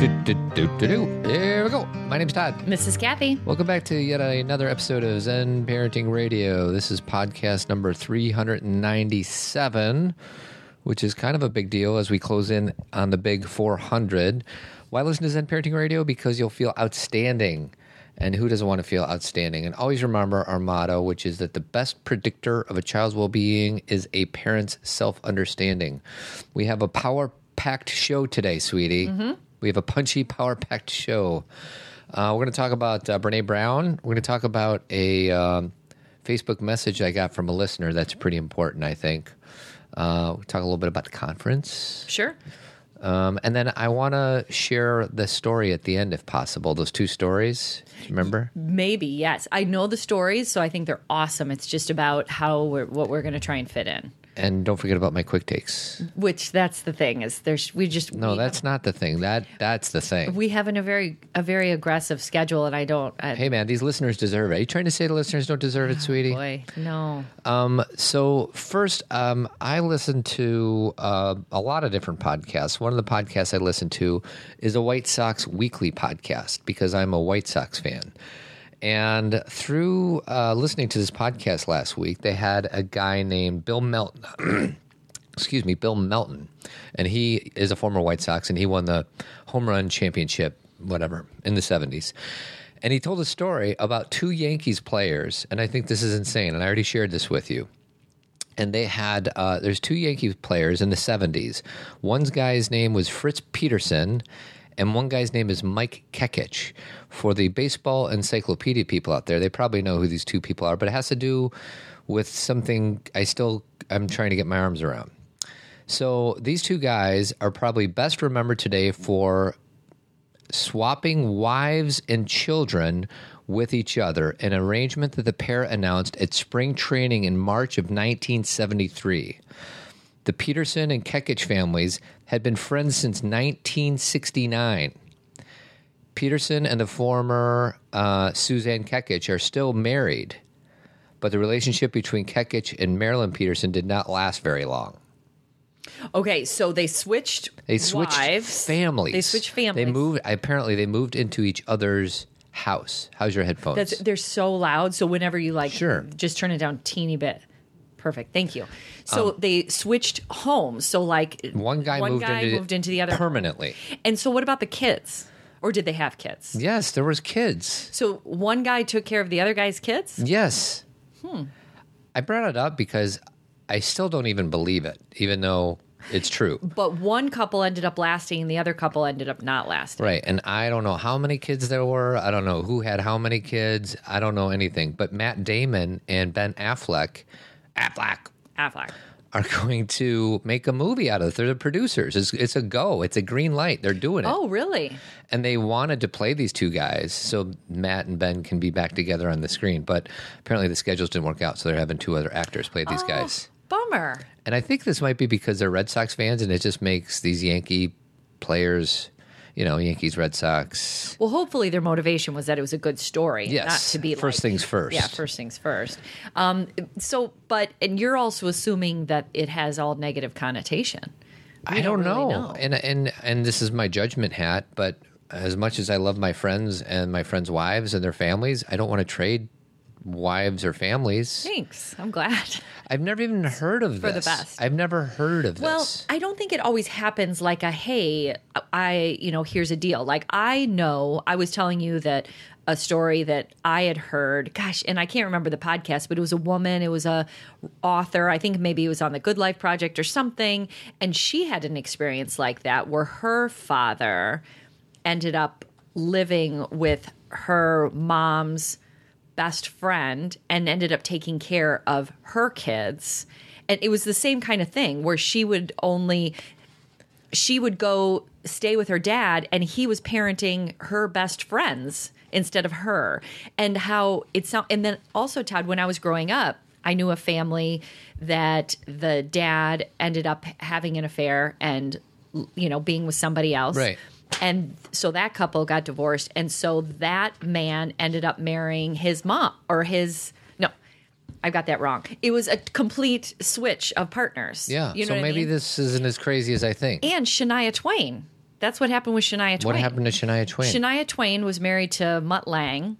Do-do-do-do-do. There we go. My name's Todd. Mrs. Cathy. Welcome back to yet another episode of Zen Parenting Radio. This is podcast number 397, which is kind of a big deal as we close in on the big 400. Why listen to Zen Parenting Radio? Because you'll feel outstanding. And who doesn't want to feel outstanding? And always remember our motto, which is that the best predictor of a child's well being is a parent's self understanding. We have a power packed show today, sweetie. Mm-hmm. We have a punchy, power packed show. Uh, we're going to talk about uh, Brene Brown. We're going to talk about a um, Facebook message I got from a listener that's pretty important, I think. Uh, we talk a little bit about the conference. Sure. Um, and then I want to share the story at the end, if possible. Those two stories. Remember? Maybe, yes. I know the stories, so I think they're awesome. It's just about how we're, what we're going to try and fit in. And don't forget about my quick takes. Which that's the thing is there's we just No, we that's not the thing. That that's the thing. we have in a very a very aggressive schedule, and I don't. I, Hey man, these listeners deserve it. Are you trying to say the listeners don't deserve it, sweetie? boy, no. Um, so first, um, I listen to uh, a lot of different podcasts. One of the podcasts I listen to is a White Sox weekly podcast because I'm a White Sox fan. And through uh, listening to this podcast last week, they had a guy named Bill Melton. excuse me, Bill Melton, and he is a former White Sox, and he won the home run championship, whatever, in the seventies. And he told a story about two Yankees players, and I think this is insane. And I already shared this with you. And they had uh, there's two Yankees players in the seventies. One's guy's name was Fritz Peterson, and one guy's name is Mike Kekich. For the baseball encyclopedia people out there, they probably know who these two people are, but it has to do with something I still I'm trying to get my arms around. So these two guys are probably best remembered today for swapping wives and children with each other, an arrangement that the pair announced at spring training in March of 1973. The Peterson and Kekich families had been friends since 1969. Peterson and the former uh, Suzanne Kekich are still married, but the relationship between Kekich and Marilyn Peterson did not last very long. Okay, so they switched. They switched wives. families. They switched families. They moved. Apparently, they moved into each other's house. How's your headphones? That's they're so loud. So whenever you like, Sure. just turn it down a teeny bit. Perfect. Thank you. Um, So they switched homes. So like one guy, one moved, guy into, moved into the other permanently. And so, what about the kids? Or did they have kids? Yes, there was kids. So one guy took care of the other guy's kids. Yes. Hmm. I brought it up because I still don't even believe it, even though it's true. But one couple ended up lasting, and the other couple ended up not lasting. Right. And I don't know how many kids there were. I don't know who had how many kids. I don't know anything. But Matt Damon and Ben Affleck, Affleck, Affleck. are going to make a movie out of it. They're the producers. It's, it's a go. It's a green light. They're doing it. Oh, really? And they wanted to play these two guys so Matt and Ben can be back together on the screen. But apparently the schedules didn't work out. So they're having two other actors play these oh, guys. Bummer. And I think this might be because they're Red Sox fans and it just makes these Yankee players, you know, Yankees, Red Sox. Well, hopefully their motivation was that it was a good story, Yes. not to be First like- things first. Yeah, first things first. Um, so, but and you're also assuming that it has all negative connotation. We I don't, really know. And and and this is my judgment hat, but as much as I love my friends and my friends' wives and their families, I don't want to trade wives or families. Thanks. I'm glad. I've never even heard of For the best. I've never heard of Well, this. Well, I don't think it always happens like a hey, I, you know, here's a deal. Like I know I was telling you that a story that I had heard, gosh, and I can't remember the podcast, but it was a woman, it was a author, I think maybe it was on the Good Life project or something, and she had an experience like that where her father ended up living with her mom's best friend and ended up taking care of her kids. And it was the same kind of thing where she would only she would go stay with her dad and he was parenting her best friends instead of her. And how it's and then also Todd when I was growing up, I knew a family that the dad ended up having an affair and you know being with somebody else. Right. And so that couple got divorced. And so that man ended up marrying his mom or his, no, I got that wrong. It was a complete switch of partners. yeah. You know so what I maybe mean? this isn't as crazy as I think. And Shania Twain That's what happened with Shania Twain. What happened to Shania Twain? Shania Twain was married to Mutt Lange,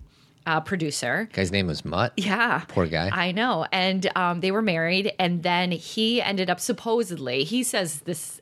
uh, producer. Guy's name was Mutt. Yeah. Poor guy. I know. And um, they were married. And then he ended up supposedly, he says this,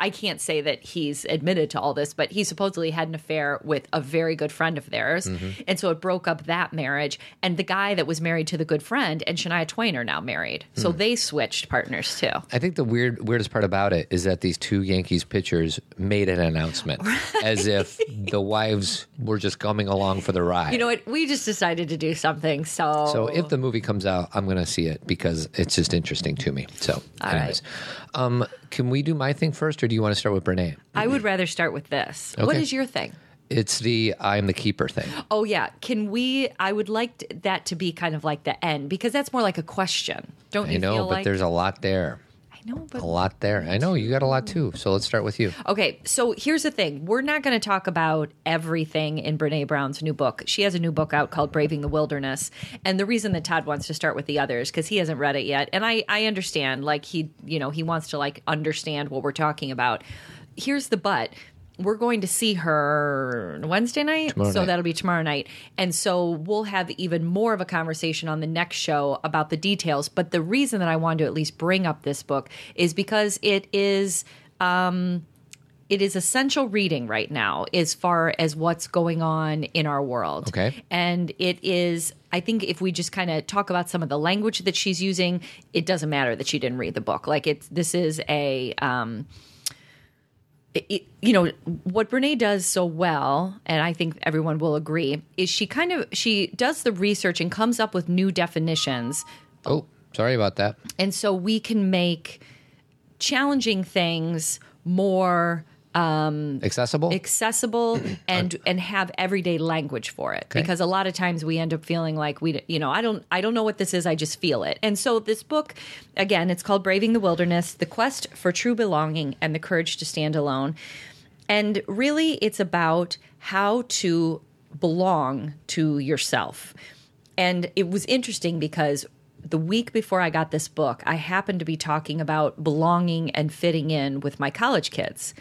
I- can't say that he's admitted to all this, but he supposedly had an affair with a very good friend of theirs. Mm-hmm. And so it broke up that marriage. And the guy that was married to the good friend and Shania Twain are now married. So they switched partners too. I think the weird weirdest part about it is that these two Yankees pitchers made an announcement as if the wives were just coming along for the ride. You know what? We just decided to do something. So, so if the movie comes out, I'm going to see it because it's just interesting to me. So, All anyways, um, can we do my thing first, or do you want to start with Brene? I would rather start with this. What Okay. is your thing? It's the I'm the keeper thing. Oh yeah, can we? I would like t- that to be kind of like the end because that's more like a question. Don't you I know, feel but like? there's a lot there. I know, but A lot there. I know you got a lot too. So let's start with you. okay. So here's the thing: we're not going to talk about everything in Brene Brown's new book. She has a new book out called "Braving the Wilderness," and the reason that Todd wants to start with the others because he hasn't read it yet, and I I understand. Like he, you know, he wants to like understand what we're talking about. Here's the but. We're going to see her Wednesday night, Tomorrow so night. that'll be tomorrow night. And so we'll have even more of a conversation on the next show about the details. But the reason that I wanted to at least bring up this book is because it is um, it is essential reading right now as far as what's going on in our world. Okay. And it is, I think, if we just kind of talk about some of the language that she's using, it doesn't matter that she didn't read the book. Like it's this is a. Um, it, you know what Brene does so well, and I think everyone will agree, is she kind of she does the research and comes up with new definitions, Oh, sorry about that. and so we can make challenging things more Um, accessible? accessible and and have everyday language for it. Because a lot of times we end up feeling like we you know I don't I don't know what this is I just feel it. And so this book again it's called Braving the Wilderness the quest for true belonging and the courage to stand alone. And really it's about how to belong to yourself. And it was interesting because the week before I got this book, I happened to be talking about belonging and fitting in with my college kids.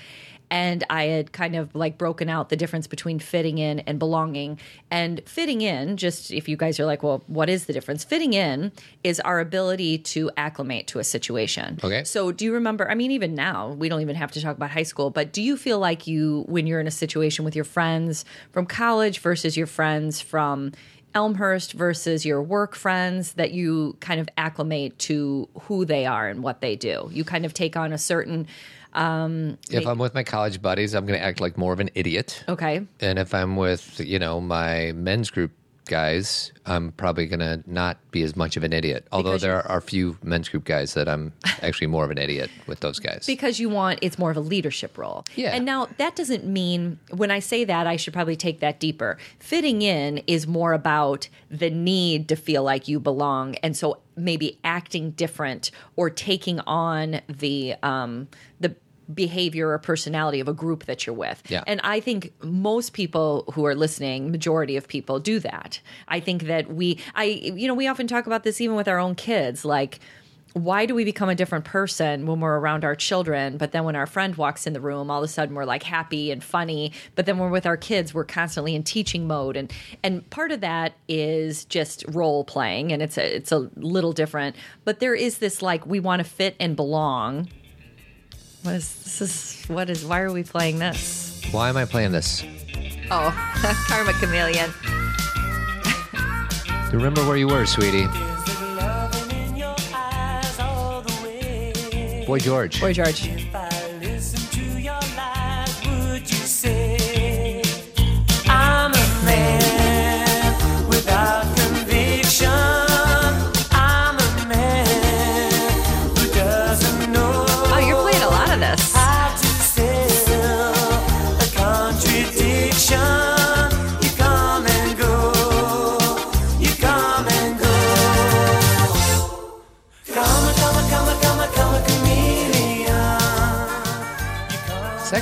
And I had kind of like broken out the difference between fitting in and belonging. And fitting in, just if you guys are like, well, what is the difference? Fitting in is our ability to acclimate to a situation. Okay. So do you remember? I mean, even now, we don't even have to talk about high school, but do you feel like you, when you're in a situation with your friends from college versus your friends from Elmhurst versus your work friends that you kind of acclimate to who they are and what they do. You kind of take on a certain Um, if I'm with my college buddies, I'm going to act like more of an idiot. okay. And if I'm with, you know, my men's group guys, I'm probably going to not be as much of an idiot. Although there are a few men's group guys that I'm actually more of an idiot with those guys. Because you want it's more of a leadership role. Yeah. And now that doesn't mean when I say that I should probably take that deeper. Fitting in is more about the need to feel like you belong and so maybe acting different or taking on the um the behavior or personality of a group that you're with. Yeah. And I think most people who are listening, majority of people do that. I think that we I you know, we often talk about this even with our own kids like why do we become a different person when we're around our children? But then when our friend walks in the room all of a sudden we're like happy and funny. But then when we're with our kids we're constantly in teaching mode. And and part of that is just role playing and it's a it's a little different. But there is this like we want to fit and belong. What is this is what is why are we playing this? Why am I playing this? oh karma chameleon. Remember where you were, sweetie. Boy George. boy george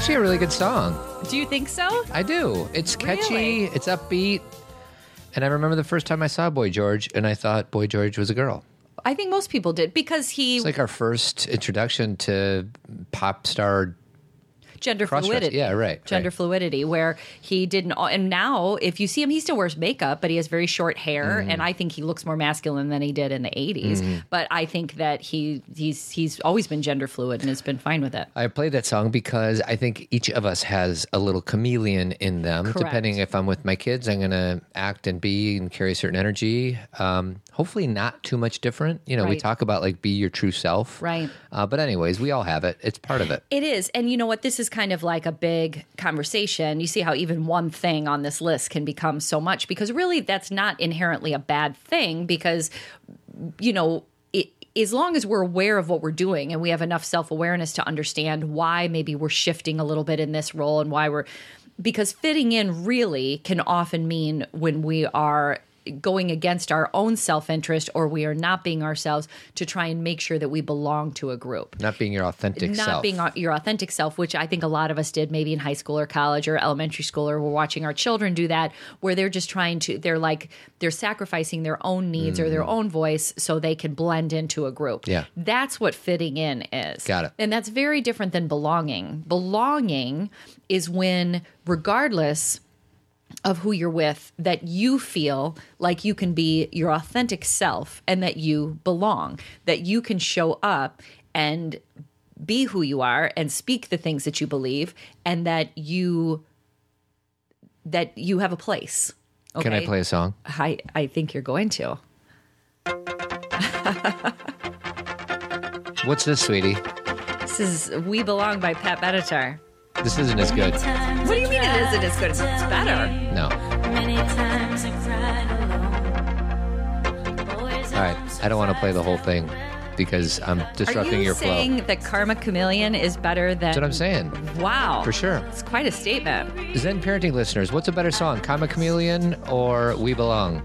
actually a really good song. do you think so I do. It's catchy, Really? it's upbeat. And I remember the first time I saw Boy George and I thought Boy George was a girl. i think most people did because he It's like our first introduction to pop star gender fluidity. Yeah, right, Gender right. fluidity, where he didn't. And now, if you see him, he still wears makeup, but he has very short hair, Mm-hmm. and I think he looks more masculine than he did in the 80s. But I think that he he's he's always been gender fluid and has been fine with it. I played that song because I think each of us has a little chameleon in them. Correct. Depending if I'm with my kids, I'm going to act and be and carry a certain energy. Um, hopefully, not too much different. You know, we talk about like be your true self. Right. Uh, but, anyways, we all have it. It's part of it. It is. And you know what? This is kind of like a big conversation. You see how even one thing on this list can become so much because really that's not inherently a bad thing because, you know, it, as long as we're aware of what we're doing and we have enough self awareness to understand why maybe we're shifting a little bit in this role and why we're. Because fitting in really can often mean when we are going against our own self interest or we are not being ourselves to try and make sure that we belong to a group Not being your authentic not self. being your authentic self, which I think a lot of us did maybe in high school or college or elementary school, or we're watching our children do that, where they're just trying to, they're like, they're sacrificing their own needs or their own voice so they can blend into a group. Mm. Yeah. That's what fitting in is. Got it. And that's very different than belonging. Belonging is when, regardless, of who you're with that you feel like you can be your authentic self and that you belong, that you can show up and be who you are and speak the things that you believe and that you that you have a place. Okay? Can I play a song? I, I think you're going to. What's this, sweetie? This is We Belong by Pat Benatar. This isn't as good. What do you mean it isn't as good? It's better. No. I cried alone. Always All right. I don't want to play the whole thing because I'm Are disrupting you your flow. saying that Karma Chameleon is better than That's what I'm saying. Wow. For sure. It's quite a statement. Zen parenting listeners, what's a better song, Karma Chameleon or We Belong?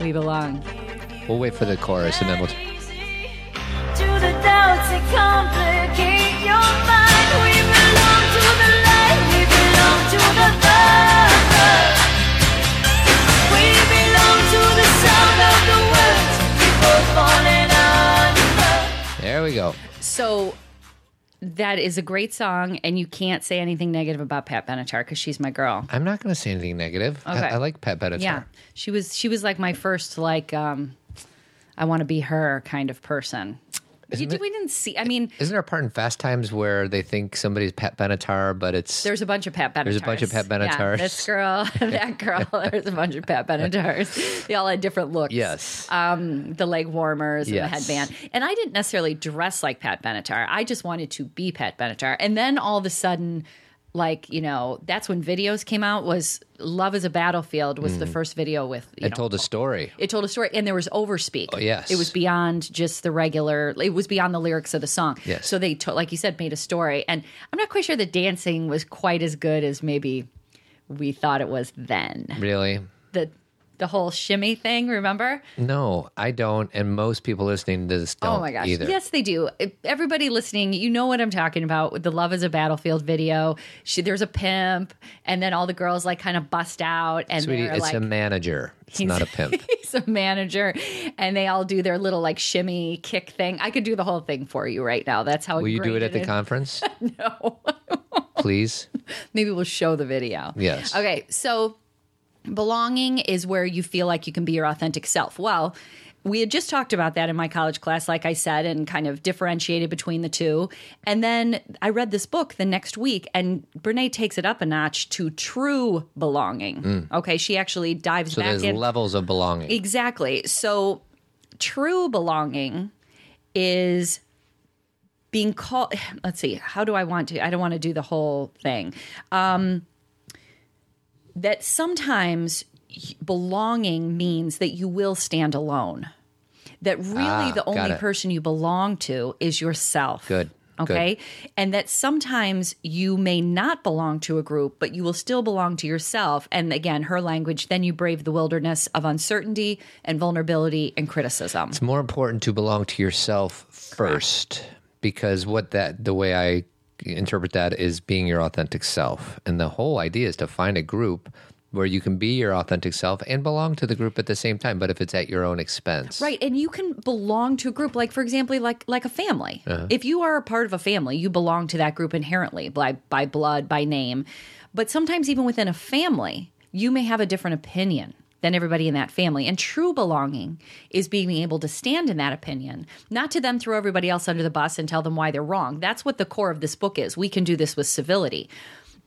We belong. We'll wait for the chorus and then we'll. To we go. So that is a great song, and you can't say anything negative about Pat Benatar because she's my girl. I'm not going to say anything negative. I, Okay. I like Pat Benatar. Yeah, she was. She was like my first like. um I want to be her kind of person. You, Isn't it- we didn't see. I mean, Isn't there a part in Fast Times where they think somebody's Pat Benatar, but it's There's a bunch of Pat Benatars. There's a bunch of Pat Yeah, Benatars. this girl, that girl. There's a bunch of Pat Benatars. They all had different looks. yes, Um, the leg warmers and Yes. the headband. And I didn't necessarily dress like Pat Benatar. I just wanted to be Pat Benatar. And then all of a sudden, like you know, that's when videos came out. Was "Love Is a Battlefield" was the mm. first video with you it know, told a story. it told a story and there was overspeak Oh, yes. it was beyond just the regular it was beyond the lyrics of the song Yes. so they to, like you said made a story and i'm not quite sure the dancing was quite as good as maybe we thought it was then Really? the the whole shimmy thing remember No, I don't, and most people listening to this oh don't oh my gosh either. yes they do everybody listening you know what i'm talking about with the love is a battlefield video she, there's a pimp and then all the girls like kind of bust out and Sweetie, it's like a manager. It's He's- not a pimp. he's a manager and they all do their little like shimmy kick thing i could do the whole thing for you right now that's how Will you do it at the conference? no Please. maybe we'll show the video Yes. okay so belonging is where you feel like you can be your authentic self well we had just talked about that in my college class, like I said, and kind of differentiated between the two. And then I read this book the next week, and Brene takes it up a notch to true belonging. Okay, she actually dives Mm. So back there's in. levels of belonging. Exactly. So true belonging is being called let's see how do i want to i don't want to do the whole thing um that sometimes belonging means that you will stand alone. That really Ah, the only person you belong to is yourself Good, good. okay? And that sometimes you may not belong to a group but you will still belong to yourself. And again her language then you brave the wilderness of uncertainty and vulnerability and criticism. It's more important to belong to yourself first because what that the way I interpret that as being your authentic self. And the whole idea is to find a group where you can be your authentic self and belong to the group at the same time, but if it's at your own expense. Right, and you can belong to a group, like for example, like like a family. Uh-huh. If you are a part of a family, you belong to that group inherently by by blood, by name. But sometimes, even within a family, you may have a different opinion than everybody in that family. And true belonging is being able to stand in that opinion, not to then throw everybody else under the bus and tell them why they're wrong. That's what the core of this book is. We can do this with civility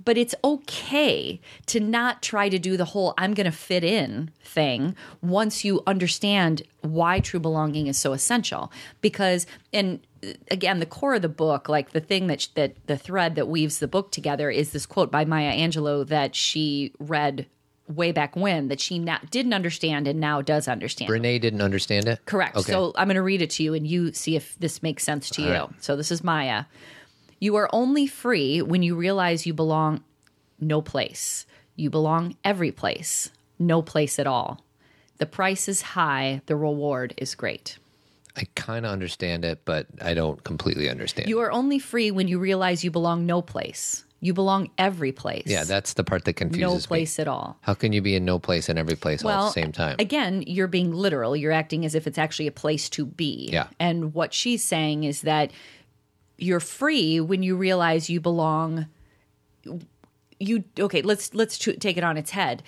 but it's okay to not try to do the whole I'm going to fit in thing once you understand why true belonging is so essential because and uh, again the core of the book like the thing that that the thread that weaves the book together is this quote by Maya Angelou that she read way back when that she now didn't understand and now does understand. Renee didn't understand it? Correct. Okay. So I'm going to read it to you and you see if this makes sense to you. right. So this is Maya. You are only free when you realize you belong no place. You belong every place, no place at all. The price is high, the reward is great. I kind of understand it, but I don't completely understand. You are only free when you realize you belong no place. You belong every place. yeah, that's the part that confuses no me. place at all. How can you be in no place and every place all at the same time? Again, you're being literal. You're acting as if it's actually a place to be. Yeah. And what she's saying is that you're free when you realize you belong you okay, let's let's take it on its head.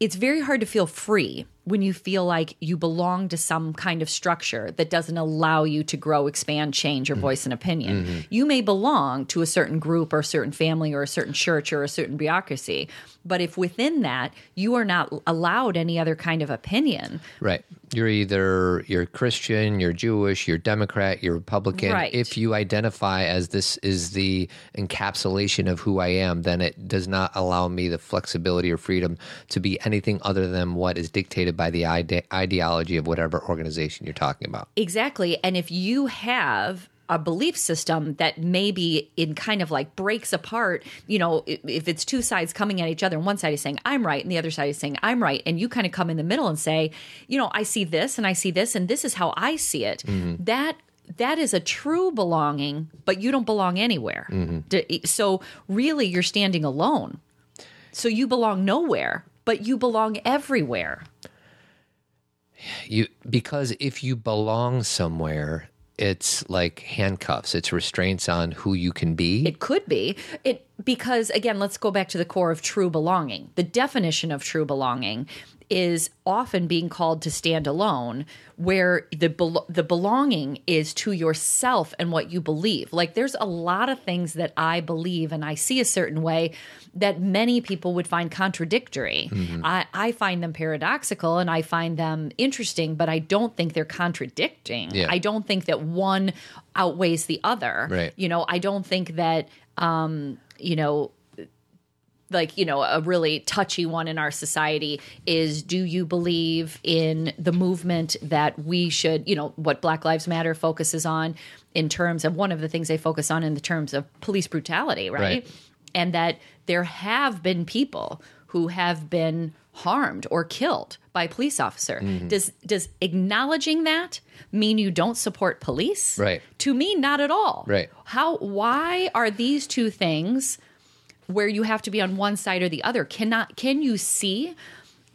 It's very hard to feel free when you feel like you belong to some kind of structure that doesn't allow you to grow, expand, change your mm-hmm. voice and opinion. Mm-hmm. You may belong to a certain group or a certain family or a certain church or a certain bureaucracy, but if within that you are not allowed any other kind of opinion, Right. You're either you're Christian, you're Jewish, you're Democrat, you're Republican. Right. If you identify as this is the encapsulation of who I am, then it does not allow me the flexibility or freedom to be anything other than what is dictated by the ide- ideology of whatever organization you're talking about. Exactly. And if you have a belief system that maybe in kind of like breaks apart, you know, if, it's two sides coming at each other and one side is saying I'm right and the other side is saying I'm right and you kind of come in the middle and say, you know, I see this and I see this and this is how I see it. Mm-hmm. That that is a true belonging, but you don't belong anywhere. Mm-hmm. D- So really you're standing alone. So you belong nowhere, but you belong everywhere. You because if you belong somewhere, it's like handcuffs. It's restraints on who you can be. It could be. It because again, let's go back to the core of true belonging. The definition of true belonging is often being called to stand alone where the bel- the belonging is to yourself and what you believe. Like there's a lot of things that I believe and I see a certain way that many people would find contradictory. I, I find them paradoxical and I find them interesting, but I don't think they're contradicting. Yeah. I don't think that one outweighs the other. Right. You know, I don't think that um, you know like you know a really touchy one in our society is do you believe in the movement that we should you know what black lives matter focuses on in terms of one of the things they focus on in the terms of police brutality right, Right. and that there have been people who have been harmed or killed by a police officer mm-hmm. does does acknowledging that mean you don't support police Right. to me not at all Right. how why are these two things where you have to be on one side or the other cannot can you see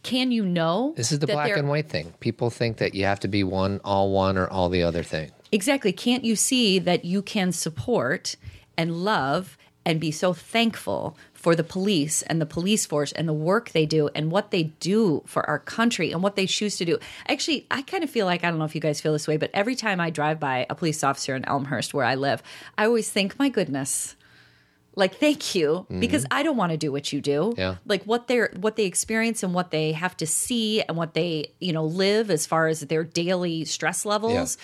can you know This is the black and white thing. People think that you have to be one, all one, or all the other thing. exactly can't you see that you can support and love and be so thankful for the police and the police force and the work they do and what they do for our country and what they choose to do. Actually, I kind of feel like I don't know if you guys feel this way, but every time I drive by a police officer in Elmhurst where I live, I always think, my goodness, like thank you mm-hmm. because I don't want to do what you do. Yeah. Like what they're what they experience and what they have to see and what they, you know, live as far as their daily stress levels.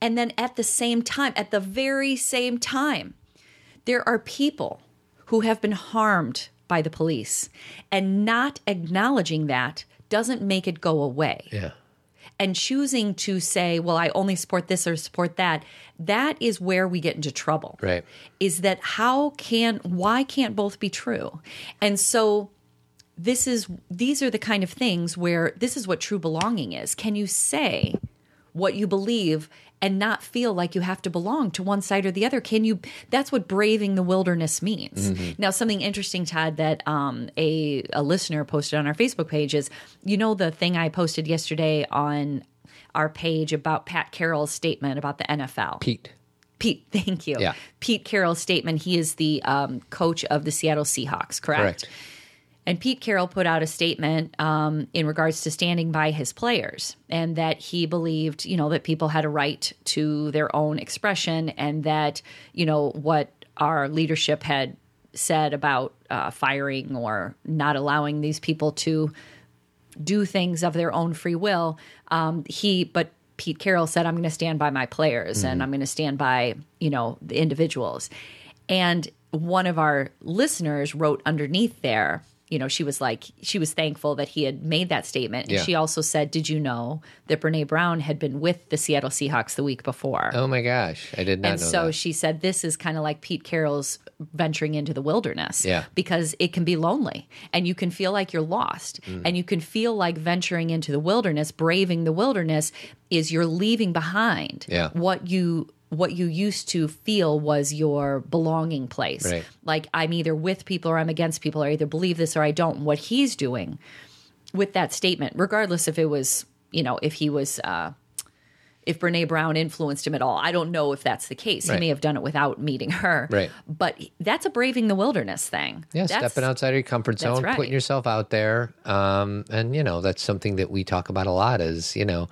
And then at the same time, at the very same time, there are people who have been harmed by the police and not acknowledging that doesn't make it go away Yeah. And choosing to say, well, I only support this or support that, that is where we get into trouble. Right. Is that how can, why can't both be true? And so this is, these are the kind of things where this is what true belonging is. Can you say what you believe and not feel like you have to belong to one side or the other. Can you? That's what braving the wilderness means. Now, something interesting, Todd, that um, a a listener posted on our Facebook page is, you know, the thing I posted yesterday on our page about Pat Carroll's statement about the NFL. Pete. Pete, thank you. Yeah. Pete Carroll's statement. He is the um, coach of the Seattle Seahawks, correct? Correct. And Pete Carroll put out a statement um, in regards to standing by his players and that he believed, you know, that people had a right to their own expression and that, you know, what our leadership had said about uh, firing or not allowing these people to do things of their own free will. Um, he, but Pete Carroll said, "I'm going to stand by my players and I'm going to stand by you know the individuals." And one of our listeners wrote underneath there, you know, she was like, she was thankful that he had made that statement, and Yeah. she also said, "Did you know that Brene Brown had been with the Seattle Seahawks the week before?" Oh my gosh, I did not and know so that. she said this is kind of like Pete Carroll's venturing into the wilderness Yeah. because it can be lonely and you can feel like you're lost Mm. and you can feel like venturing into the wilderness braving the wilderness is you're leaving behind Yeah. what you what you used to feel was your belonging place Right. like i'm either with people or i'm against people or I either believe this or i don't what he's doing with that statement regardless if it was you know if he was uh if Brene Brown influenced him at all. I don't know if that's the case. Right. He may have done it without meeting her. Right. But that's a braving the wilderness thing. Yeah, That's- stepping outside of your comfort zone, right. putting yourself out there, um, and you know that's something that we talk about a lot. Is you know,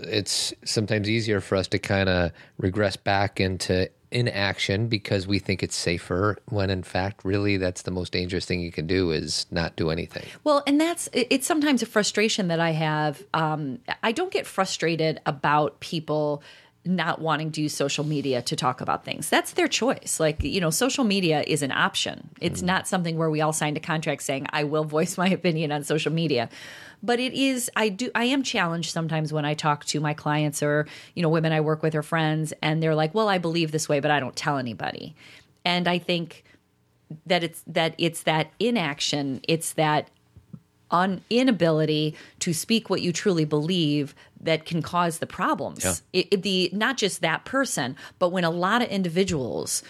it's sometimes easier for us to kind of regress back into inaction because we think it's safer. When in fact, really, that's the most dangerous thing you can do is not do anything. Well, and that's it's sometimes a frustration that I have. Um, I don't get frustrated about people not wanting to use social media to talk about things. That's their choice. Like, you know, social media is an option. It's not something where we all signed a contract saying I will voice my opinion on social media. But it is I do I am challenged sometimes when I talk to my clients or, you know, women I work with or friends and they're like, "Well, I believe this way, but I don't tell anybody." And I think that it's that it's that inaction, it's that un- inability to speak what you truly believe that can cause the problems. Yeah. It, it- the not just that person, but when a lot of individuals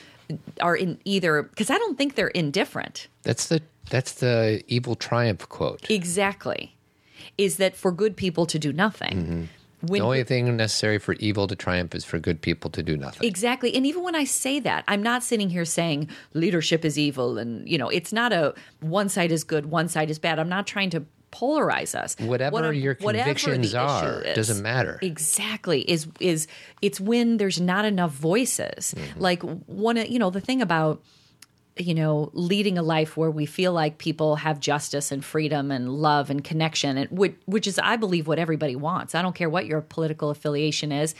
are in either because I don't think they're indifferent. That's the that's the evil triumph quote. Exactly, is that for good people to do nothing. When the only thing necessary for evil to triumph is for good people to do nothing. Exactly. And even when I say that, I'm not sitting here saying leadership is evil and, you know, it's not a one side is good, one side is bad. I'm not trying to polarize us. Whatever What I'm- your convictions the are, is. doesn't matter. Exactly. Is is it's when there's not enough voices. Mm-hmm. Like one you know, the thing about you know, leading a life where we feel like people have justice and freedom and love and connection, and which, which is, I believe, what everybody wants. I don't care what your political affiliation is.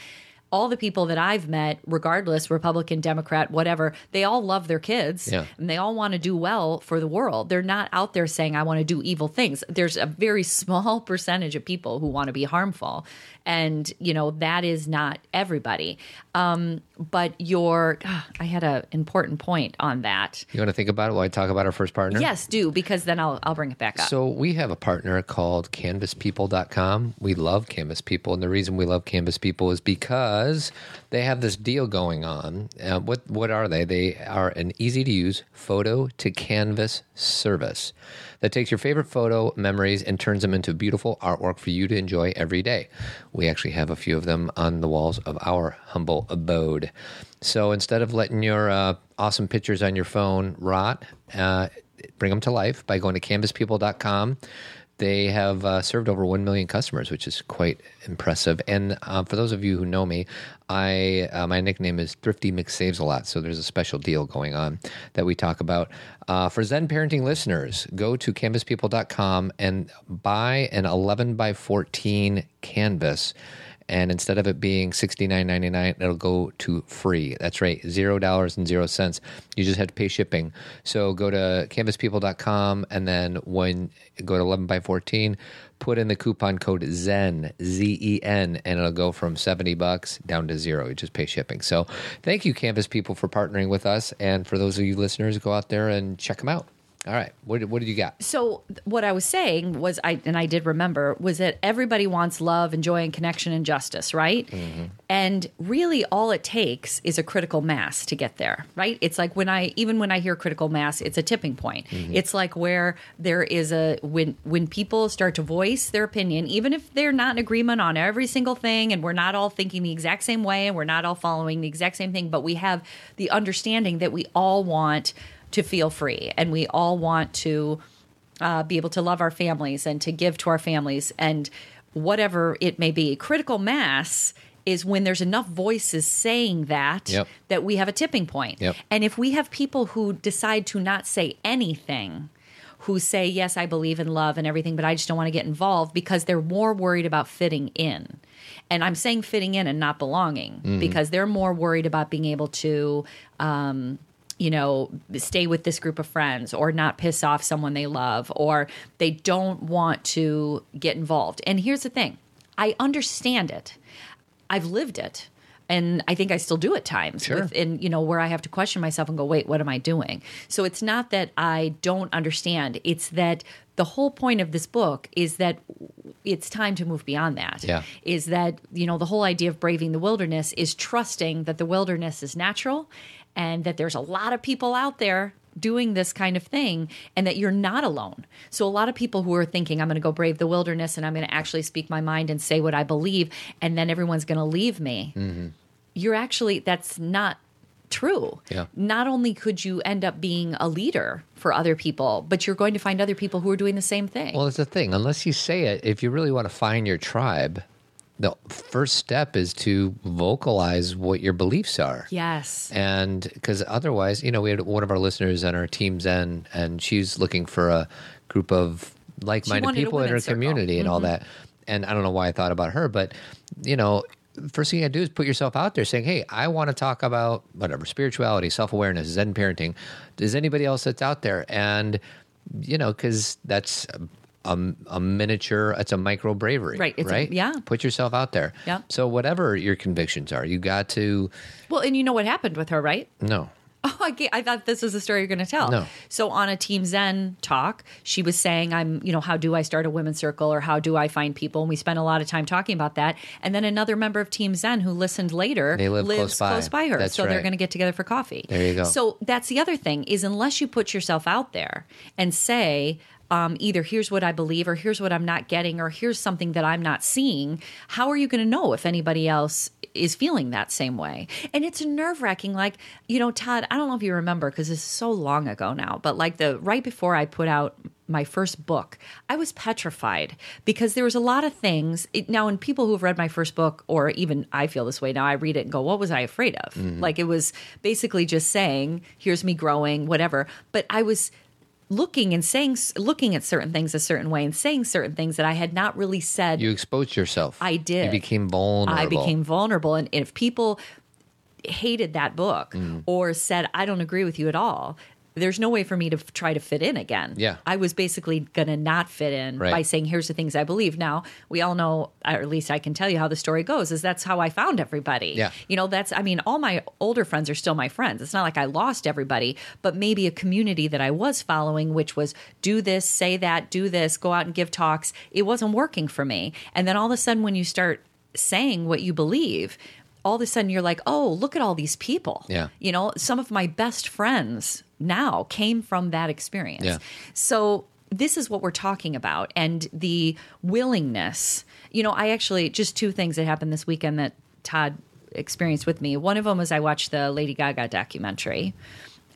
All the people that I've met, regardless, Republican, Democrat, whatever, they all love their kids Yeah. and they all want to do well for the world. They're not out there saying, I want to do evil things. There's a very small percentage of people who want to be harmful. And, you know, that is not everybody. Um, but your, I had an important point on that. You want to think about it while I talk about our first partner? Yes, do because then I'll I'll bring it back up. So we have a partner called canvaspeople.com. We love Canvas People, and the reason we love Canvas People is because they have this deal going on. Uh, what what are they? They are an easy to use photo to canvas service that takes your favorite photo memories and turns them into beautiful artwork for you to enjoy every day. We actually have a few of them on the walls of our humble abode. So instead of letting your uh, awesome pictures on your phone rot, uh, bring them to life by going to canvaspeople.com. They have uh, served over 1 million customers, which is quite impressive. And uh, for those of you who know me, I uh, my nickname is Thrifty McSaves a lot. So there's a special deal going on that we talk about. Uh, for Zen Parenting listeners, go to canvaspeople.com and buy an 11 by 14 canvas and instead of it being sixty nine ninety nine, it'll go to free. That's right, zero dollars and zero cents. You just have to pay shipping. So go to canvaspeople.com and then when go to eleven by fourteen, put in the coupon code Zen Z E N, and it'll go from seventy bucks down to zero. You just pay shipping. So thank you, Canvas People, for partnering with us, and for those of you listeners, go out there and check them out. All right. What, what did you got? So what I was saying was I and I did remember was that everybody wants love and joy and connection and justice, right? Mm-hmm. And really all it takes is a critical mass to get there, right? It's like when I even when I hear critical mass, it's a tipping point. Mm-hmm. It's like where there is a when when people start to voice their opinion, even if they're not in agreement on every single thing and we're not all thinking the exact same way and we're not all following the exact same thing, but we have the understanding that we all want to feel free and we all want to uh, be able to love our families and to give to our families and whatever it may be. Critical mass is when there's enough voices saying that Yep. that we have a tipping point. Yep. And if we have people who decide to not say anything, who say, Yes, I believe in love and everything, but I just don't want to get involved because they're more worried about fitting in. And I'm saying fitting in and not belonging because they're more worried about being able to, um, you know, stay with this group of friends or not piss off someone they love or they don't want to get involved. And here's the thing I understand it, I've lived it. And I think I still do at times. Sure. With, and you know where I have to question myself and go, wait, what am I doing? So it's not that I don't understand. It's that the whole point of this book is that it's time to move beyond that. Yeah. Is that you know the whole idea of braving the wilderness is trusting that the wilderness is natural, and that there's a lot of people out there doing this kind of thing and that you're not alone. So a lot of people who are thinking I'm going to go brave the wilderness and I'm going to actually speak my mind and say what I believe and then everyone's going to leave me. Mm-hmm. You're actually that's not true. Yeah. Not only could you end up being a leader for other people, but you're going to find other people who are doing the same thing. Well, it's the thing. Unless you say it, if you really want to find your tribe, the first step is to vocalize what your beliefs are. yes. And because otherwise, you know, we had one of our listeners on our team's Zen, and she's looking for a group of like minded people in her circle. community and all that. And I don't know why I thought about her, but, you know, first thing you gotta do is put yourself out there saying, hey, I want to talk about whatever, spirituality, self awareness, Zen parenting. Is anybody else that's out there? And, you know, because that's. A, a miniature, it's a micro bravery, Right, it's a- right? yeah. Put yourself out there. Yeah. So whatever your convictions are, you got to Well, and you know what happened with her, right? no. Oh, I, I thought this was the story you're going to tell. No. So on a Team Zen talk, she was saying, "I'm, you know, how do I start a women's circle, or how do I find people?" And we spent a lot of time talking about that. And then another member of Team Zen who listened later They live lives close by. her, That's so they're going to get together for coffee. There you go. So that's the other thing is unless you put yourself out there and say. Um, either here's what I believe, or here's what I'm not getting, or here's something that I'm not seeing. How are you going to know if anybody else is feeling that same way? And it's nerve wracking. Like, you know, Todd, I don't know if you remember because this is so long ago now, but like the right before I put out my first book, I was petrified because there was a lot of things. It, now, in people who have read my first book, or even I feel this way now, I read it and go, what was I afraid of? Like, it was basically just saying, here's me growing, whatever. But I was looking and saying looking at certain things a certain way and saying certain things that I had not really said You exposed yourself. I did. You became vulnerable. I became vulnerable. And if people hated that book Mm. or said, I don't agree with you at all, there's no way for me to f- try to fit in again. Yeah. I was basically going to not fit in Right. by saying, here's the things I believe. Now, we all know, or at least I can tell you how the story goes, is that's how I found everybody. Yeah. You know, that's, I mean, all my older friends are still my friends. It's not like I lost everybody, but maybe a community that I was following, which was do this, say that, do this, go out and give talks, it wasn't working for me. And then all of a sudden, when you start saying what you believe, all of a sudden you're like, oh, look at all these people. Yeah. You know, some of my best friends now came from that experience. Yeah. So this is what we're talking about and the willingness. You know, I actually just two things that happened this weekend that Todd experienced with me. One of them was I watched the Lady Gaga documentary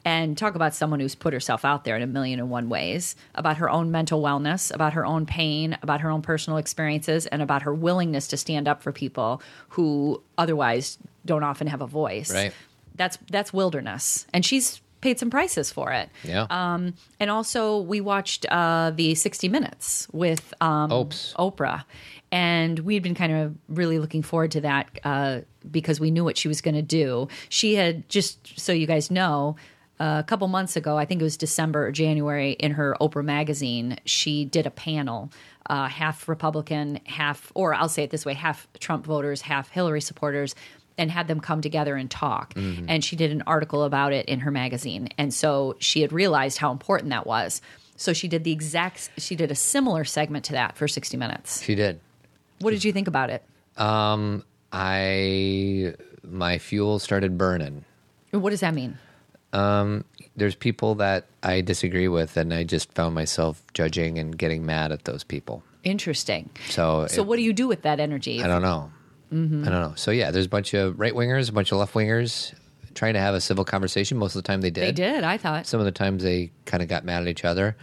and talk about someone who's put herself out there in a million and one ways about her own mental wellness, about her own pain, about her own personal experiences, and about her willingness to stand up for people who otherwise don't often have a voice. Right. That's that's wilderness, and she's paid some prices for it. Yeah. Um, and also, we watched uh, the 60 Minutes with um, Opes. Oprah. And we had been kind of really looking forward to that uh, because we knew what she was going to do. She had, just so you guys know, a couple months ago, I think it was December or January, in her Oprah magazine, she did a panel, uh, half Republican, half, or I'll say it this way, half Trump voters, half Hillary supporters. and had them come together and talk. Mm-hmm. And she did an article about it in her magazine. And so she had realized how important that was. So she did the exact, she did a similar segment to that for 60 Minutes. She did. What did you think about it? Um, I my fuel started burning. What does that mean? There's people that I disagree with, and I just found myself judging and getting mad at those people. Interesting. So, So, it- what do you do with that energy? I don't know. I don't know. So yeah, there's a bunch of right wingers, a bunch of left wingers trying to have a civil conversation. Most of the time they did. They did, I thought. Some of the times they kind of got mad at each other,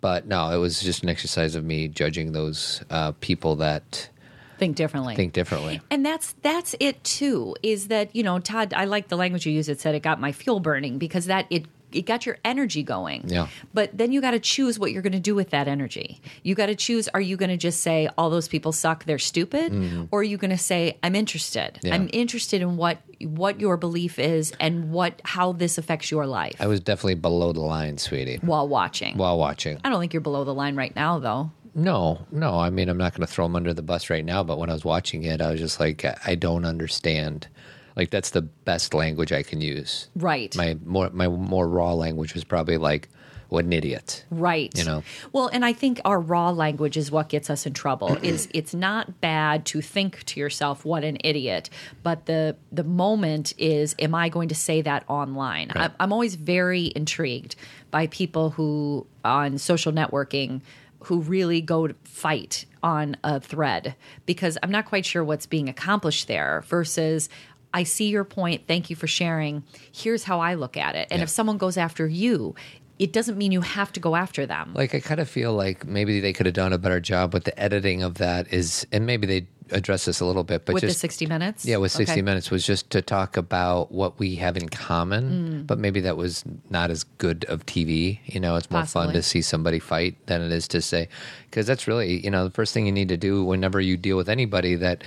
but no, it was just an exercise of me judging those uh, people that Think differently. think differently. And that's that's it too. Is that you know, Todd? I like the language you use. It said it got my fuel burning because that it it got your energy going. Yeah. But then you got to choose what you're going to do with that energy. You got to choose: Are you going to just say all those people suck, they're stupid, or are you going to say I'm interested? Mm-hmm. Yeah. I'm interested in what what your belief is and what how this affects your life I was definitely below the line, sweetie, while watching. while watching. I don't think you're below the line right now, though. No, no. I mean, I'm not going to throw him under the bus right now, but when I was watching it, I was just like, I- don't understand. Like that's the best language I can use. Right. My more my more raw language was probably like, "What an idiot." Right. You know. Well, and I think our raw language is what gets us in trouble. is it's not bad to think to yourself what an idiot, but the the moment is am I going to say that online? Right. I, I'm always very intrigued by people who on social networking who really go to fight on a thread because I'm not quite sure what's being accomplished there versus I see your point. Thank you for sharing. Here's how I look at it. And Yeah. if someone goes after you, it doesn't mean you have to go after them. Like I kind of feel like maybe they could have done a better job with the editing of that. Is and maybe they address this a little bit, but with just the 60 minutes? Yeah, with 60 Okay. minutes was just to talk about what we have in Mm. common, but maybe that was not as good of TV. You know, it's more fun to see somebody fight than it is to say, because that's really, you know, the first thing you need to do whenever you deal with anybody that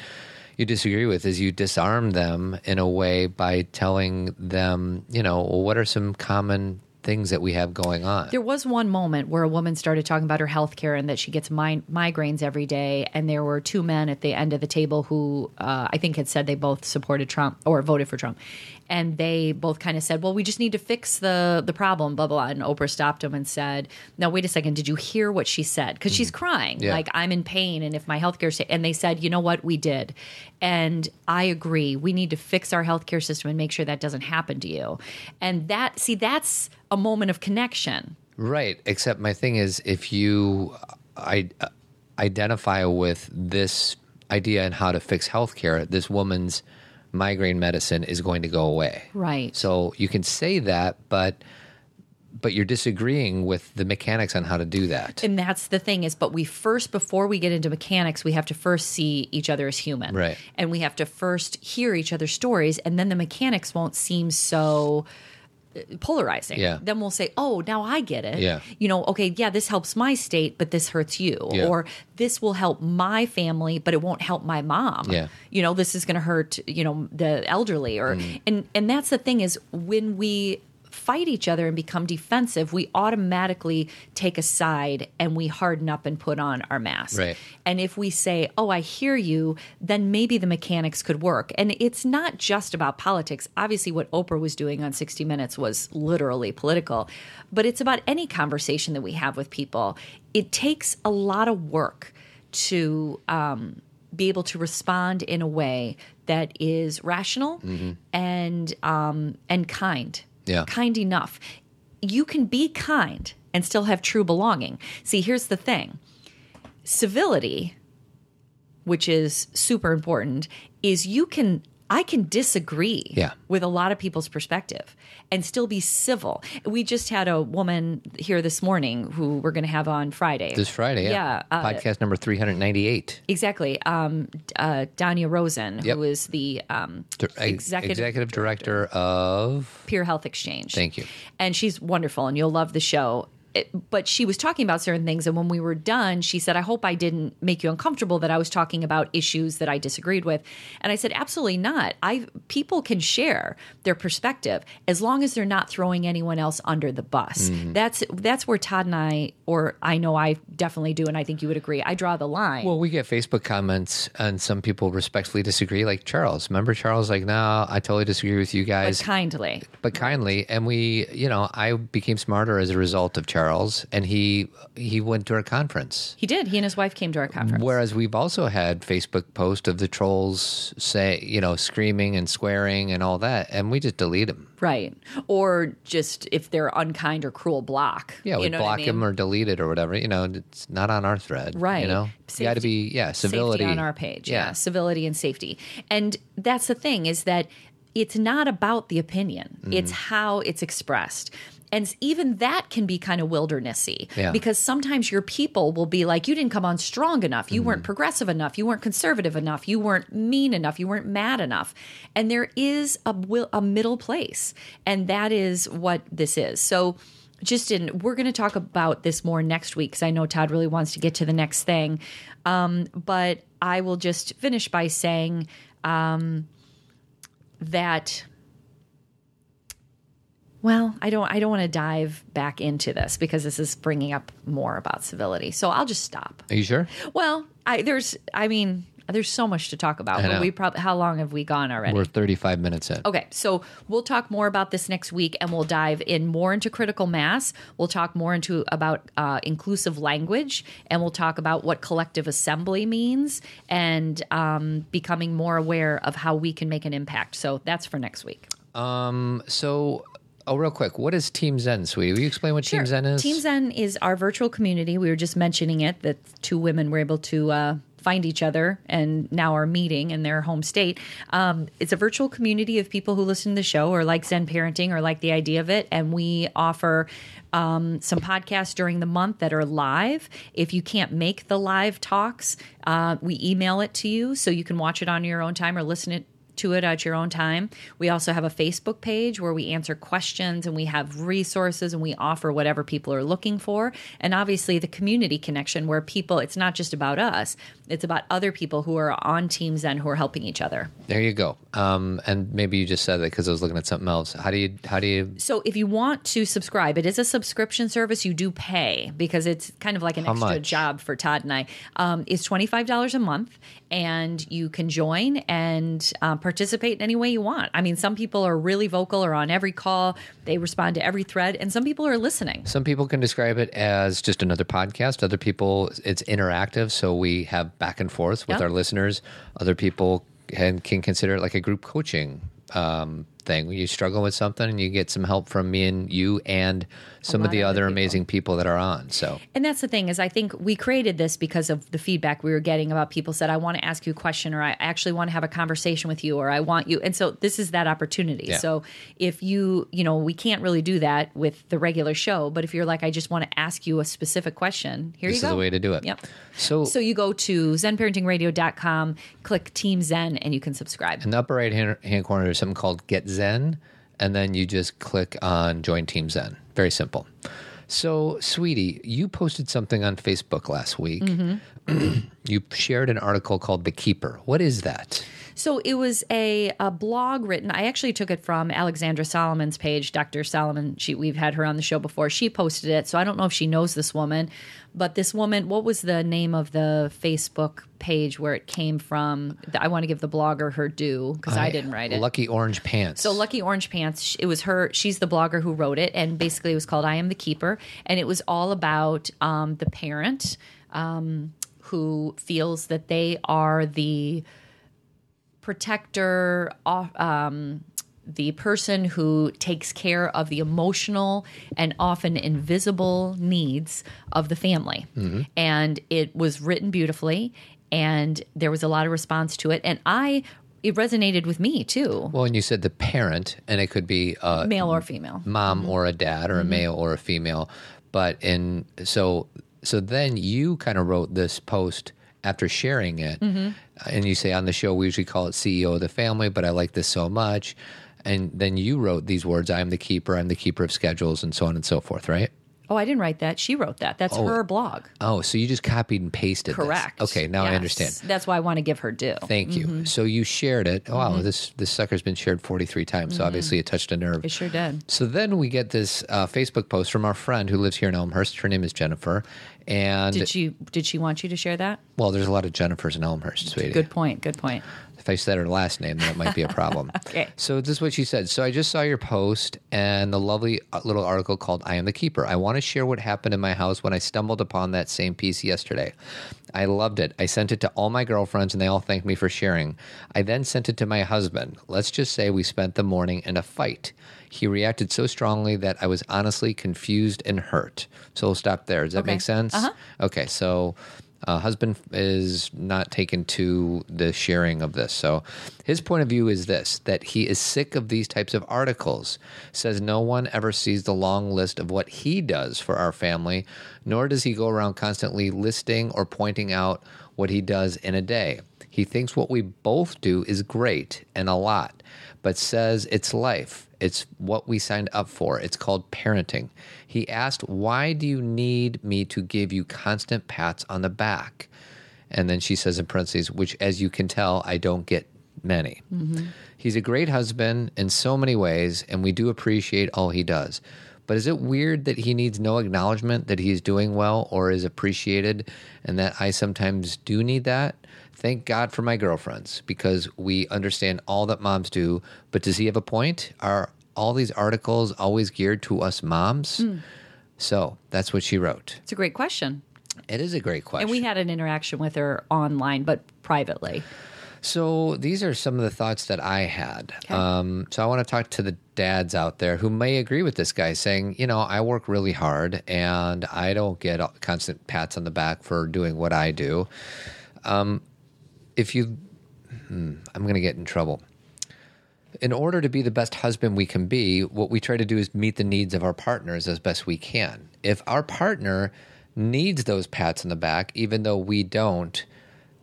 you disagree with is you disarm them in a way by telling them, you know, well, what are some common things that we have going on? There was one moment where a woman started talking about her health care and that she gets mi- migraines every day. And there were two men at the end of the table who uh, I think had said they both supported Trump or voted for Trump. And they both kind of said, well, we just need to fix the, the problem, blah, blah, blah. And Oprah stopped them and said, now, wait a second. Did you hear what she said? Because she's crying. Yeah. Like, I'm in pain. And if my health care, and they said, you know what? We did. And I agree. We need to fix our healthcare system and make sure that doesn't happen to you. And that, see, that's a moment of connection. Right. Except my thing is, if you I, uh, identify with this idea and how to fix healthcare, this woman's migraine medicine is going to go away. Right. So you can say that, but but you're disagreeing with the mechanics on how to do that. And that's the thing is, but we first, before we get into mechanics, we have to first see each other as human. Right. And we have to first hear each other's stories, and then the mechanics won't seem so polarizing. Yeah. Then we'll say, oh, now I get it. Yeah. You know, okay, yeah, this helps my state, but this hurts you. Yeah. Or this will help my family, but it won't help my mom. Yeah. You know, this is going to hurt, you know, the elderly or, Mm. and, and that's the thing is when we, fight each other and become defensive, we automatically take a side and we harden up and put on our mask. Right. And if we say, "Oh, I hear you," then maybe the mechanics could work. And it's not just about politics. Obviously, what Oprah was doing on 60 Minutes was literally political, but it's about any conversation that we have with people. It takes a lot of work to um, be able to respond in a way that is rational and um, and kind. Yeah. kind enough. You can be kind and still have true belonging. See, here's the thing civility, which is super important, is you can. I can disagree Yeah. with a lot of people's perspective and still be civil. We just had a woman here this morning who we're going to have on Friday. This Friday, yeah. Yeah, uh, Podcast number 398. Exactly. Um, uh, Danya Rosen, Yep. who is the um, executive, executive director of. Peer Health Exchange. Thank you. And she's wonderful, and you'll love the show. It, but she was talking about certain things, and when we were done, she said, "I hope I didn't make you uncomfortable that I was talking about issues that I disagreed with." And I said, "Absolutely not. I people can share their perspective as long as they're not throwing anyone else under the bus. Mm-hmm. That's that's where Todd and I, or I know I definitely do, and I think you would agree. I draw the line. Well, we get Facebook comments, and some people respectfully disagree. Like Charles, remember Charles? Like, no, I totally disagree with you guys. but kindly, but kindly. And we, you know, I became smarter as a result of Charles, and he he went to our conference. he did. He and his wife came to our conference. Whereas we've also had Facebook post of the trolls say, you know, screaming and swearing and all that, and we just delete them. Right. Or just if they're unkind or cruel, block. Yeah, we You know what I block mean? them or delete it or whatever. You know, it's not on our thread. Right. You know, you got to be yeah civility Safety on our page. Yeah. Yeah. Civility and safety. And that's the thing is that it's not about the opinion, Mm-hmm. it's how it's expressed. And even that can be kind of wildernessy Yeah. because sometimes your people will be like, you didn't come on strong enough. You Mm-hmm. weren't progressive enough. You weren't conservative enough. You weren't mean enough. You weren't mad enough. And there is a, a middle place. And that is what this is. So, just in, we're going to talk about this more next week because I know Todd really wants to get to the next thing. Um, but I will just finish by saying um, that. Well, I don't. I don't want to dive back into this because this is bringing up more about civility. So I'll just stop. Are you sure? Well, I there's. I mean, there's so much to talk about. But we probably. How long have we gone already? We're 35 minutes in. Okay, so we'll talk more about this next week, and we'll dive in more into critical mass. We'll talk more into about uh, inclusive language, and we'll talk about what collective assembly means, and um, becoming more aware of how we can make an impact. So that's for next week. Um, So, oh, real quick, what is Team Zen, sweetie? Will you explain what Team Zen is? Team Zen is our virtual community. We were just mentioning it that two women were able to uh, find each other and now are meeting in their home state. Um, it's a virtual community of people who listen to the show or like Zen parenting or like the idea of it. And we offer um, some podcasts during the month that are live. If you can't make the live talks, uh, we email it to you so you can watch it on your own time or listen it to it at your own time. We also have a Facebook page where we answer questions and we have resources and we offer whatever people are looking for. And obviously, the community connection where people, it's not just about us, it's about other people who are on Team Zen who are helping each other. There you go. Um, and maybe you just said that because I was looking at something else. How do you? How do you? So if you want to subscribe, it is a subscription service. You do pay because it's kind of like an How extra much? job for Todd and I. Um, it's twenty five dollars a month, and you can join and um, participate in any way you want. I mean, some people are really vocal or on every call. They respond to every thread, and some people are listening. Some people can describe it as just another podcast. Other people, it's interactive, so we have back and forth with Yep. our listeners. Other people can, can consider it like a group coaching um, thing. When you struggle with something, and you get some help from me and you, and some of the other other amazing people that are on. So And that's the thing is I think we created this because of the feedback we were getting about people said I want to ask you a question or I actually want to have a conversation with you or I want you and so this is that opportunity. Yeah. So if you, you know, we can't really do that with the regular show, but if you're like I just want to ask you a specific question, here this you is the way to do it. Yep. So, So you go to zenparentingradio.com, click Team Zen and you can subscribe. in the upper right hand, hand corner, there's something called Get Zen, and then you just click on Join Team Zen. Very simple. So, sweetie, you posted something on Facebook last week. Mm-hmm. you shared an article called The Keeper. What is that? So it was a, a blog written. I actually took it from Alexandra Solomon's page. Dr. Solomon, she we've had her on the show before. She posted it, so I don't know if she knows this woman, but this woman. What was the name of the Facebook page where it came from? I want to give the blogger her due because I, didn't write it. Lucky Orange Pants. So Lucky Orange Pants, it was her. She's the blogger who wrote it, and basically it was called "I Am the Keeper," and it was all about um, the parent um, who feels that they are the protector, uh, um, the person who takes care of the emotional and often invisible needs of the family. Mm-hmm. And it was written beautifully, and there was a lot of response to it, and I. It resonated with me too, well, and you said the parent, and it could be a male or female. mom mm-hmm. or a dad or a mm-hmm. male or a female. But in so so then you kind of wrote this post after sharing it, and you say on the show we usually call it CEO of the family, but I like this so much. And then you wrote these words: "I am the keeper. I'm the keeper of schedules," and so on and so forth. Right? Oh, I didn't write that. She wrote that. That's her blog. Oh, so you just copied and pasted. this. Correct. Okay, now I understand. That's why I want to give her due. Thank you. Mm-hmm. So you shared it. Oh, Wow, this this sucker's been shared forty three times. So obviously it touched a nerve. Mm-hmm. It sure did. So then we get this uh, Facebook post from our friend who lives here in Elmhurst. Her name is Jennifer, and Did she did she want you to share that? well, there's a lot of Jennifers in Elmhurst, sweetie. Good point. Good point. If I said her last name, that might be a problem. Okay. So this is what she said. So I just saw your post and the lovely uh, little article called "I Am the Keeper." I want to share what happened in my house when I stumbled upon that same piece yesterday. I loved it. I sent it to all my girlfriends, and they all thanked me for sharing. I then sent it to my husband. Let's just say we spent the morning in a fight. He reacted so strongly that I was honestly confused and hurt. So we'll stop there. Does that Okay. make sense? Uh-huh. Okay, so uh, husband is not taken to the sharing of this. So his point of view is this that he is sick of these types of articles. Says no one ever sees the long list of what he does for our family, nor does he go around constantly listing or pointing out what he does in a day. He thinks what we both do is great and a lot, but says it's life. It's what we signed up for. It's called parenting. He asked, Why do you need me to give you constant pats on the back? And then she says in parentheses, which, as you can tell, I don't get many. Mm-hmm. He's a great husband in so many ways, and we do appreciate all he does. But is it weird that he needs no acknowledgement that he's doing well or is appreciated, and that I sometimes do need that? Thank God for my girlfriends because we understand all that moms do. But does he have a point? Are all these articles always geared to us moms? So that's what she wrote. It's a great question. It is a great question. And we had an interaction with her online, but privately. So these are some of the thoughts that I had. Okay. Um, so I want to talk to the dads out there who may agree with this guy, saying, you know, I work really hard and I don't get constant pats on the back for doing what I do. Um, if you, hmm, I'm going to get in trouble. In order to be the best husband we can be, what we try to do is meet the needs of our partners as best we can. If our partner needs those pats on the back, even though we don't,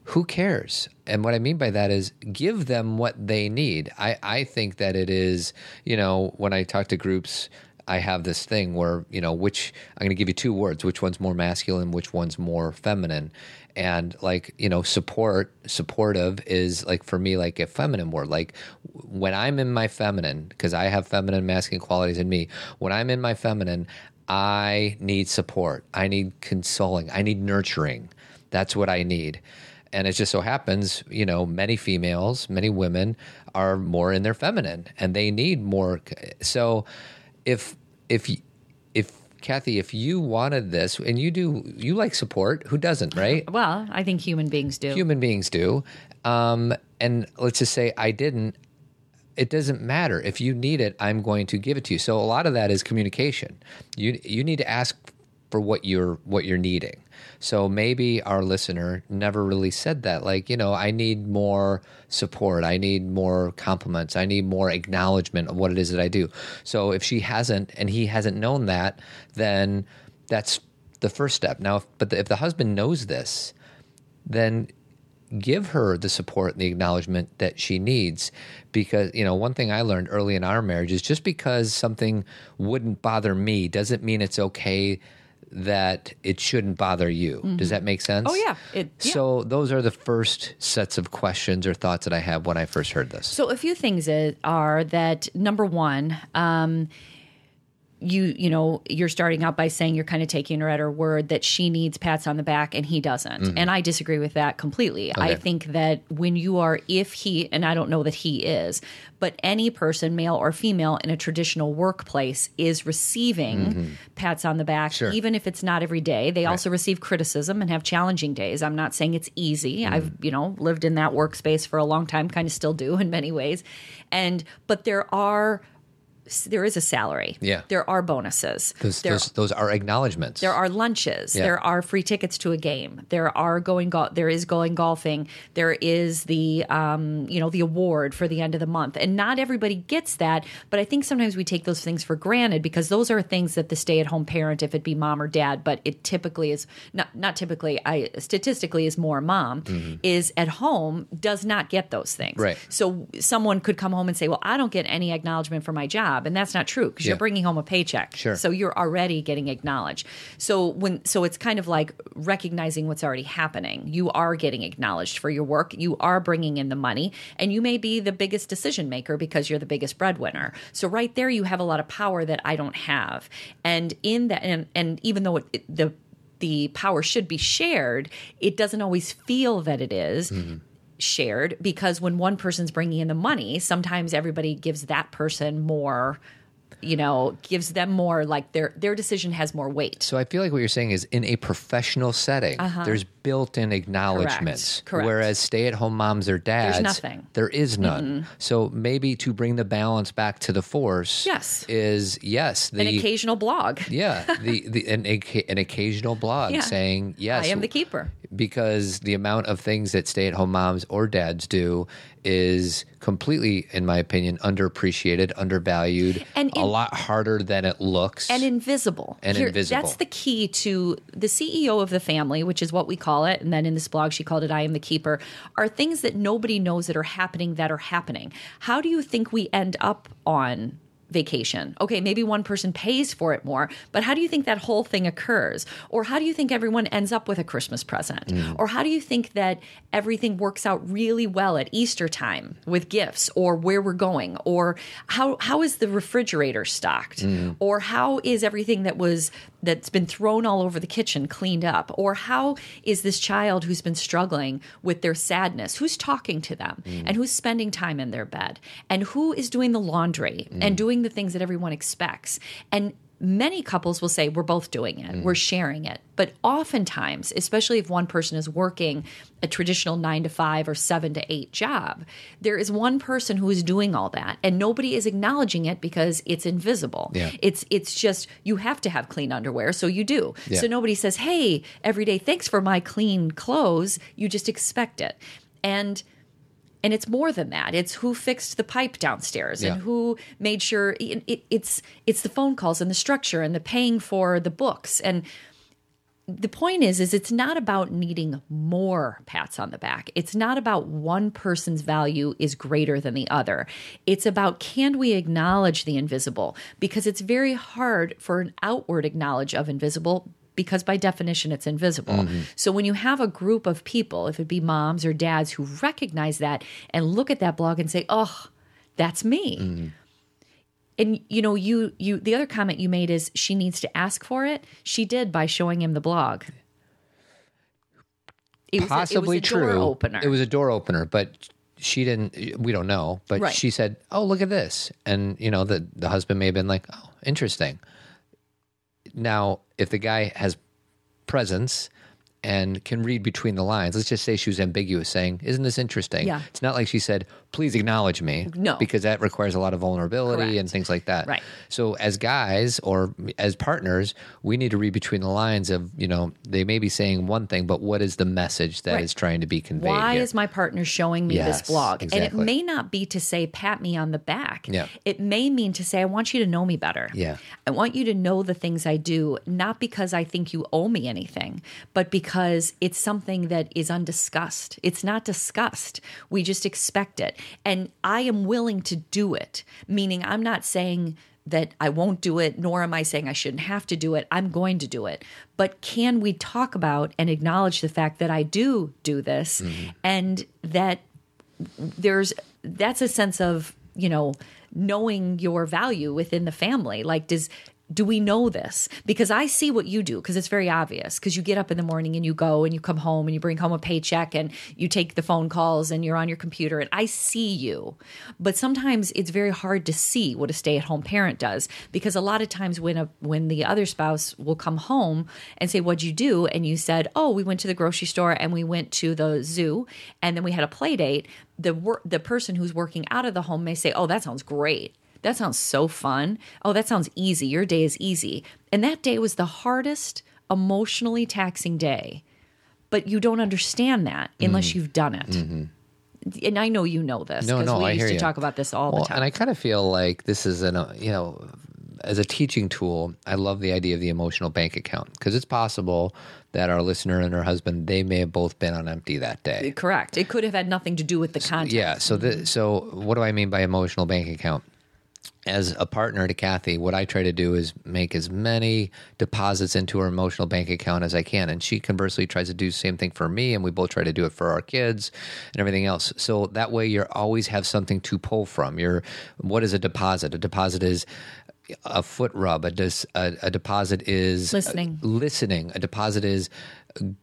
who cares? And what I mean by that is give them what they need. I, I think that it is, you know, when I talk to groups, I have this thing where, you know, which I'm going to give you two words, which one's more masculine, which one's more feminine. And like, you know, support, supportive is like for me, like a feminine word. Like when I'm in my feminine, because I have feminine, masculine qualities in me, when I'm in my feminine, I need support. I need consoling. I need nurturing. That's what I need. And it just so happens, you know, many females, many women are more in their feminine and they need more. So if, if, Cathy, if you wanted this and you do, you like support, who doesn't, right? Well, I think human beings do. Human beings do. Um, and let's just say I didn't, it doesn't matter. If you need it, I'm going to give it to you. So a lot of that is communication. You you need to ask for what you're what you're needing. So maybe our listener never really said that. Like, you know, I need more support. I need more compliments. I need more acknowledgement of what it is that I do. So if she hasn't and he hasn't known that, then that's the first step. Now, if, but the, if the husband knows this, then give her the support and the acknowledgement that she needs because you know one thing i learned early in our marriage is just because something wouldn't bother me doesn't mean it's okay that it shouldn't bother you does that make sense Oh, yeah. It- yeah. so those are the first sets of questions or thoughts that i have when i first heard this So a few things are that number one, um, you you know you're starting out by saying you're kind of taking her at her word that she needs pats on the back and he doesn't, mm-hmm. and I disagree with that completely. I think that when you are, if he, and I don't know that he is, but any person, male or female, in a traditional workplace is receiving mm-hmm. pats on the back, Sure. even if it's not every day. They also receive criticism and have challenging days. I'm not saying it's easy. Mm-hmm. I've, you know, lived in that workspace for a long time, kind of still do in many ways. And, but there are, there is a salary. Yeah. There are bonuses. those, there, those, those are acknowledgments there are lunches. Yeah. There are free tickets to a game. There are going go- there is going golfing. There is the um, you know the award for the end of the month. And not everybody gets that, but I think sometimes we take those things for granted because those are things that the stay-at-home parent if it be mom or dad, but it typically is not not typically I statistically is more mom is at home does not get those things. Right. So someone could come home and say, "Well, I don't get any acknowledgement for my job." Job, and that's not true because Yeah. you're bringing home a paycheck. Sure. So you're already getting acknowledged. So when so it's kind of like recognizing what's already happening. You are getting acknowledged for your work. You are bringing in the money, and you may be the biggest decision maker because you're the biggest breadwinner. So right there, you have a lot of power that I don't have, and in that, and and even though it, it- the the power should be shared, it doesn't always feel that it is mm-hmm. Shared because when one person's bringing in the money, sometimes everybody gives that person more, you know, gives them more like their their decision has more weight. So I feel like what you're saying is in a professional setting, there's built-in acknowledgments. Uh-huh. Correct. Whereas stay-at-home moms or dads, there's nothing. There is none. So maybe to bring the balance back to the force, Yes. is yes the An occasional blog. yeah the, the an, an occasional blog Yeah. saying yes I am the keeper. Because the amount of things that stay-at-home moms or dads do is completely in my opinion underappreciated undervalued And a lot harder than it looks and invisible. And invisible. That's the key to the CEO of the family, which is what we call it. And then in this blog, she called it I Am the Keeper, are things that nobody knows that are happening that are happening. How do you think we end up on vacation? Okay, maybe one person pays for it more, but how do you think that whole thing occurs? Or how do you think everyone ends up with a Christmas present? Mm. Or how do you think that everything works out really well at Easter time with gifts or where we're going? Or how how is the refrigerator stocked? Mm. Or how is everything that was that's been thrown all over the kitchen cleaned up? Or how is this child who's been struggling with their sadness? Who's talking to them mm. and who's spending time in their bed? And who is doing the laundry and doing the things that everyone expects? And many couples will say we're both doing it. We're mm-hmm. sharing it. But oftentimes especially if one person is working a traditional 9 to 5 or 7 to 8 job there is one person who is doing all that and nobody is acknowledging it because it's invisible. Yeah. it's it's just you have to have clean underwear so you do. Yeah. so nobody says hey every day thanks for my clean clothes. You just expect it. And and it's more than that. It's who fixed the pipe downstairs Yeah. and who made sure it, it, it's it's the phone calls and the structure and the paying for the books. And the point is is it's not about needing more pats on the back. It's not about one person's value is greater than the other. It's about can we acknowledge the invisible? Because it's very hard for an outward acknowledge of invisible because by definition it's invisible. Mm-hmm. So when you have a group of people if it be moms or dads who recognize that and look at that blog and say oh that's me. Mm-hmm. And you know you you the other comment you made is she needs to ask for it. She did by showing him the blog. It was possibly a, it was a true door opener. It was a door opener but she didn't we don't know but Right. she said oh look at this. And you know the the husband may have been like oh interesting now if the guy has presence and can read between the lines let's just say she was ambiguous saying isn't this interesting Yeah. it's not like she said please acknowledge me No. because that requires a lot of vulnerability Correct. and things like that Right. so as guys or as partners we need to read between the lines of you know they may be saying one thing but what is the message that is Right. trying to be conveyed why here? is my partner showing me Yes, this blog and it may not be to say pat me on the back Yeah. it may mean to say i want you to know me better Yeah. i want you to know the things i do not because i think you owe me anything but because it's something that is undiscussed it's not discussed we just expect it and i am willing to do it meaning i'm not saying that I won't do it, nor am I saying I shouldn't have to do it. I'm going to do it. But can we talk about and acknowledge the fact that I do do this mm-hmm. and that there's that's a sense of, you know, knowing your value within the family. Like, does do we know this? Because I see what you do because it's very obvious. Because you get up in the morning and you go and you come home and you bring home a paycheck and you take the phone calls and you're on your computer and I see you. But sometimes it's very hard to see what a stay-at-home parent does because a lot of times when a when the other spouse will come home and say, "What'd you do?" and you said, "Oh, we went to the grocery store and we went to the zoo and then we had a play date." The wor- the person who's working out of the home may say, "Oh, that sounds great." That sounds so fun. Oh, that sounds easy. Your day is easy. And that day was the hardest emotionally taxing day. But you don't understand that unless you've done it. And I know you know this Mm-hmm. No, because no, we I used hear to you. talk about this all well, the time. and I kind of feel like this is an uh, you know as a teaching tool. I love the idea of the emotional bank account because it's possible that our listener and her husband they may have both been on empty that day. Correct. It could have had nothing to do with the content. Yeah. So the so what do I mean by emotional bank account? As a partner to Cathy, what I try to do is make as many deposits into her emotional bank account as I can. And she conversely tries to do the same thing for me. And we both try to do it for our kids and everything else. So that way you always have something to pull from. You're, what is a deposit? A deposit is a foot rub. A, dis, a, a deposit is Listening. listening. A deposit is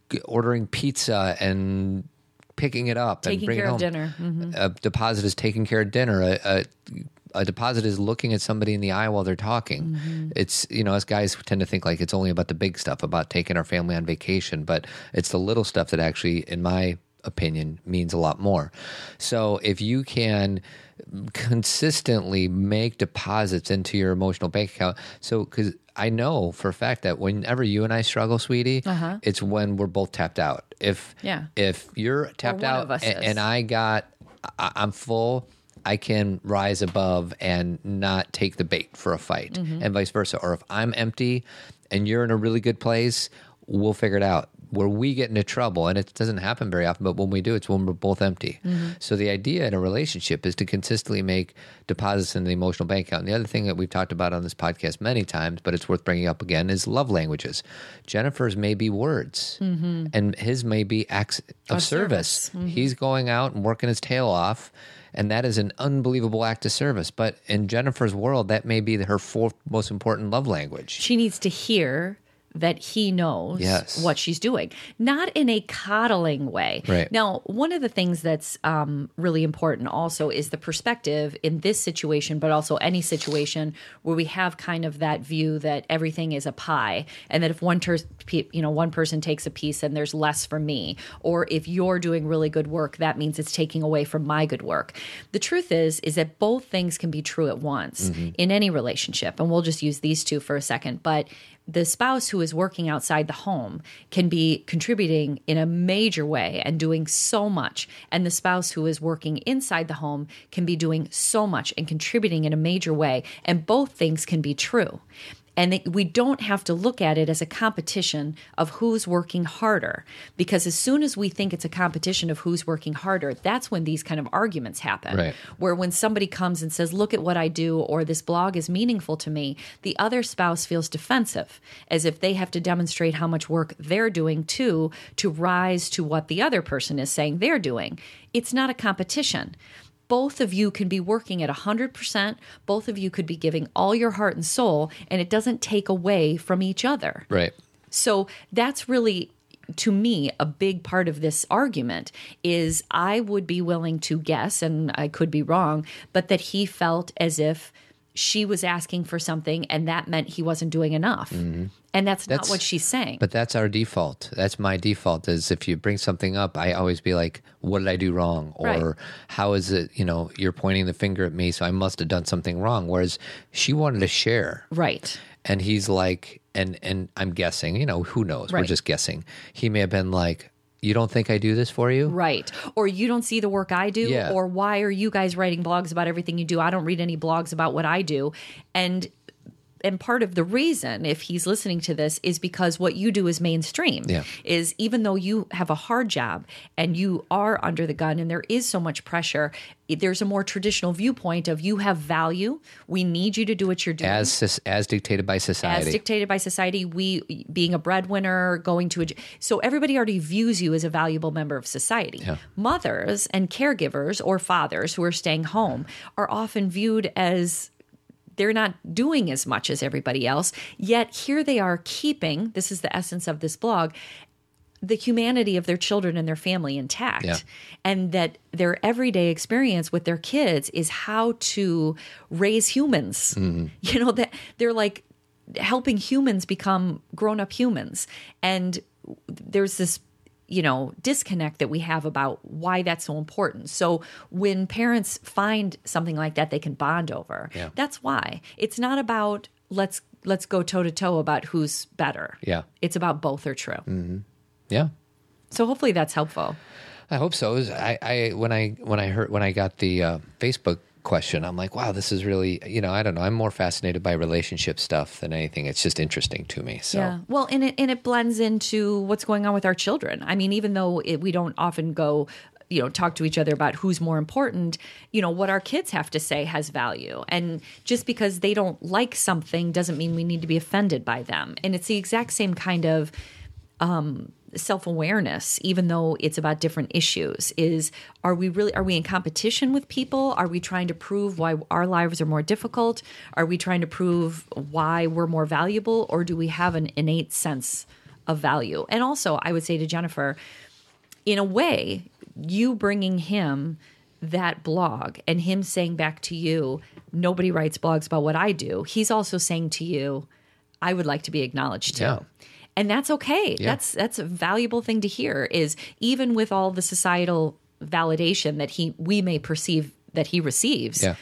g- ordering pizza and picking it up and Taking bringing care it of home. dinner. Mm-hmm. A deposit is taking care of dinner. A, a, a deposit is looking at somebody in the eye while they're talking. Mm-hmm. It's you know, us guys tend to think like it's only about the big stuff, about taking our family on vacation, but it's the little stuff that actually, in my opinion, means a lot more. So if you can consistently make deposits into your emotional bank account, so because I know for a fact that whenever you and I struggle, sweetie, it's when we're both tapped out. If Uh-huh. Yeah. if you're tapped out of us a- is. and I got I, I'm full. I can rise above and not take the bait for a fight, Mm-hmm. and vice versa. Or if I'm empty and you're in a really good place, we'll figure it out. Where we get into trouble, and it doesn't happen very often, but when we do, it's when we're both empty. Mm-hmm. So the idea in a relationship is to consistently make deposits in the emotional bank account. And the other thing that we've talked about on this podcast many times, but it's worth bringing up again, is love languages. Jennifer's may be words, and his may be acts of, Of service. service. He's going out and working his tail off, and that is an unbelievable act of service. But in Jennifer's world, that may be her fourth most important love language. She needs to hear that he knows Yes. what she's doing, not in a coddling way. Right. Now, one of the things that's um, really important also is the perspective in this situation, but also any situation where we have kind of that view that everything is a pie, and that if one ter- you know one person takes a piece and there's less for me, or if you're doing really good work, that means it's taking away from my good work. The truth is, is that both things can be true at once in any relationship, and we'll just use these two for a second, but the spouse who is working outside the home can be contributing in a major way and doing so much. And the spouse who is working inside the home can be doing so much and contributing in a major way. And both things can be true. And it- we don't have to look at it as a competition of who's working harder. Because as soon as we think it's a competition of who's working harder, that's when these kind of arguments happen Right. where when somebody comes and says, Look at what I do, or this blog is meaningful to me, the other spouse feels defensive, as if they have to demonstrate how much work they're doing too to rise to what the other person is saying they're doing. It's not a competition. Both of you can be working at 100%. Both of you could be giving all your heart and soul, and it doesn't take away from each other. Right. So that's really to me a big part of this argument is I would be willing to guess and I could be wrong but that he felt as if she was asking for something and that meant he wasn't doing enough. Mm-hmm. And that's, That's- not what she's saying. But that's our default. That's my default. Is if you bring something up, I always be like, "What did I do wrong?" Or Right. "How is it?" You know, you're pointing the finger at me, so I must have done something wrong. Whereas she wanted to share, right. and he's like, and and I'm guessing. You know, who knows? We're just guessing. He may have been like, "You don't think I do this for you?" Right. Or you don't see the work I do Yeah. or why are you guys writing blogs about everything you do? I don't read any blogs about what I do. And and part of the reason if he's listening to this is because what you do is mainstream Yeah. is even though you have a hard job and you are under the gun and there is so much pressure there's a more traditional viewpoint of you have value we need you to do what you're doing As as dictated by society. as dictated by society we being a breadwinner going to a so everybody already views you as a valuable member of society Yeah. mothers and caregivers or fathers who are staying home are often viewed as they're not doing as much as everybody else yet here they are keeping this is the essence of this blog the humanity of their children and their family intact. Yeah. and that their everyday experience with their kids is how to raise humans. Mm-hmm. You know that they're like helping humans become grown-up humans. And there's this you know disconnect that we have about why that's so important so when parents find something like that they can bond over Yeah. that's why it's not about let's let's go toe to toe about who's better Yeah. it's about both are true yeah. so hopefully that's helpful. I hope so. Was- I, I when I when I heard when I got the uh, Facebook question, I'm like, wow, this is really you know I don't know. I'm more fascinated by relationship stuff than anything. It's just interesting to me. So Yeah. Well, and it and it blends into what's going on with our children. I mean, even though it, we don't often go you know talk to each other about who's more important you know what our kids have to say has value and just because they don't like something doesn't mean we need to be offended by them and it's the exact same kind of um, self-awareness even though it's about different issues is are we really are we in competition with people? Are we trying to prove why our lives are more difficult? Are we trying to prove why we're more valuable? Or do we have an innate sense of value? And also i would say to jennifer in a way you bringing him that blog and him saying back to you nobody writes blogs about what i do he's also saying to you i would like to be acknowledged too. Yeah. And that's okay. That's that's a valuable thing to hear is even with all the societal validation that he we may perceive that he receives Yeah.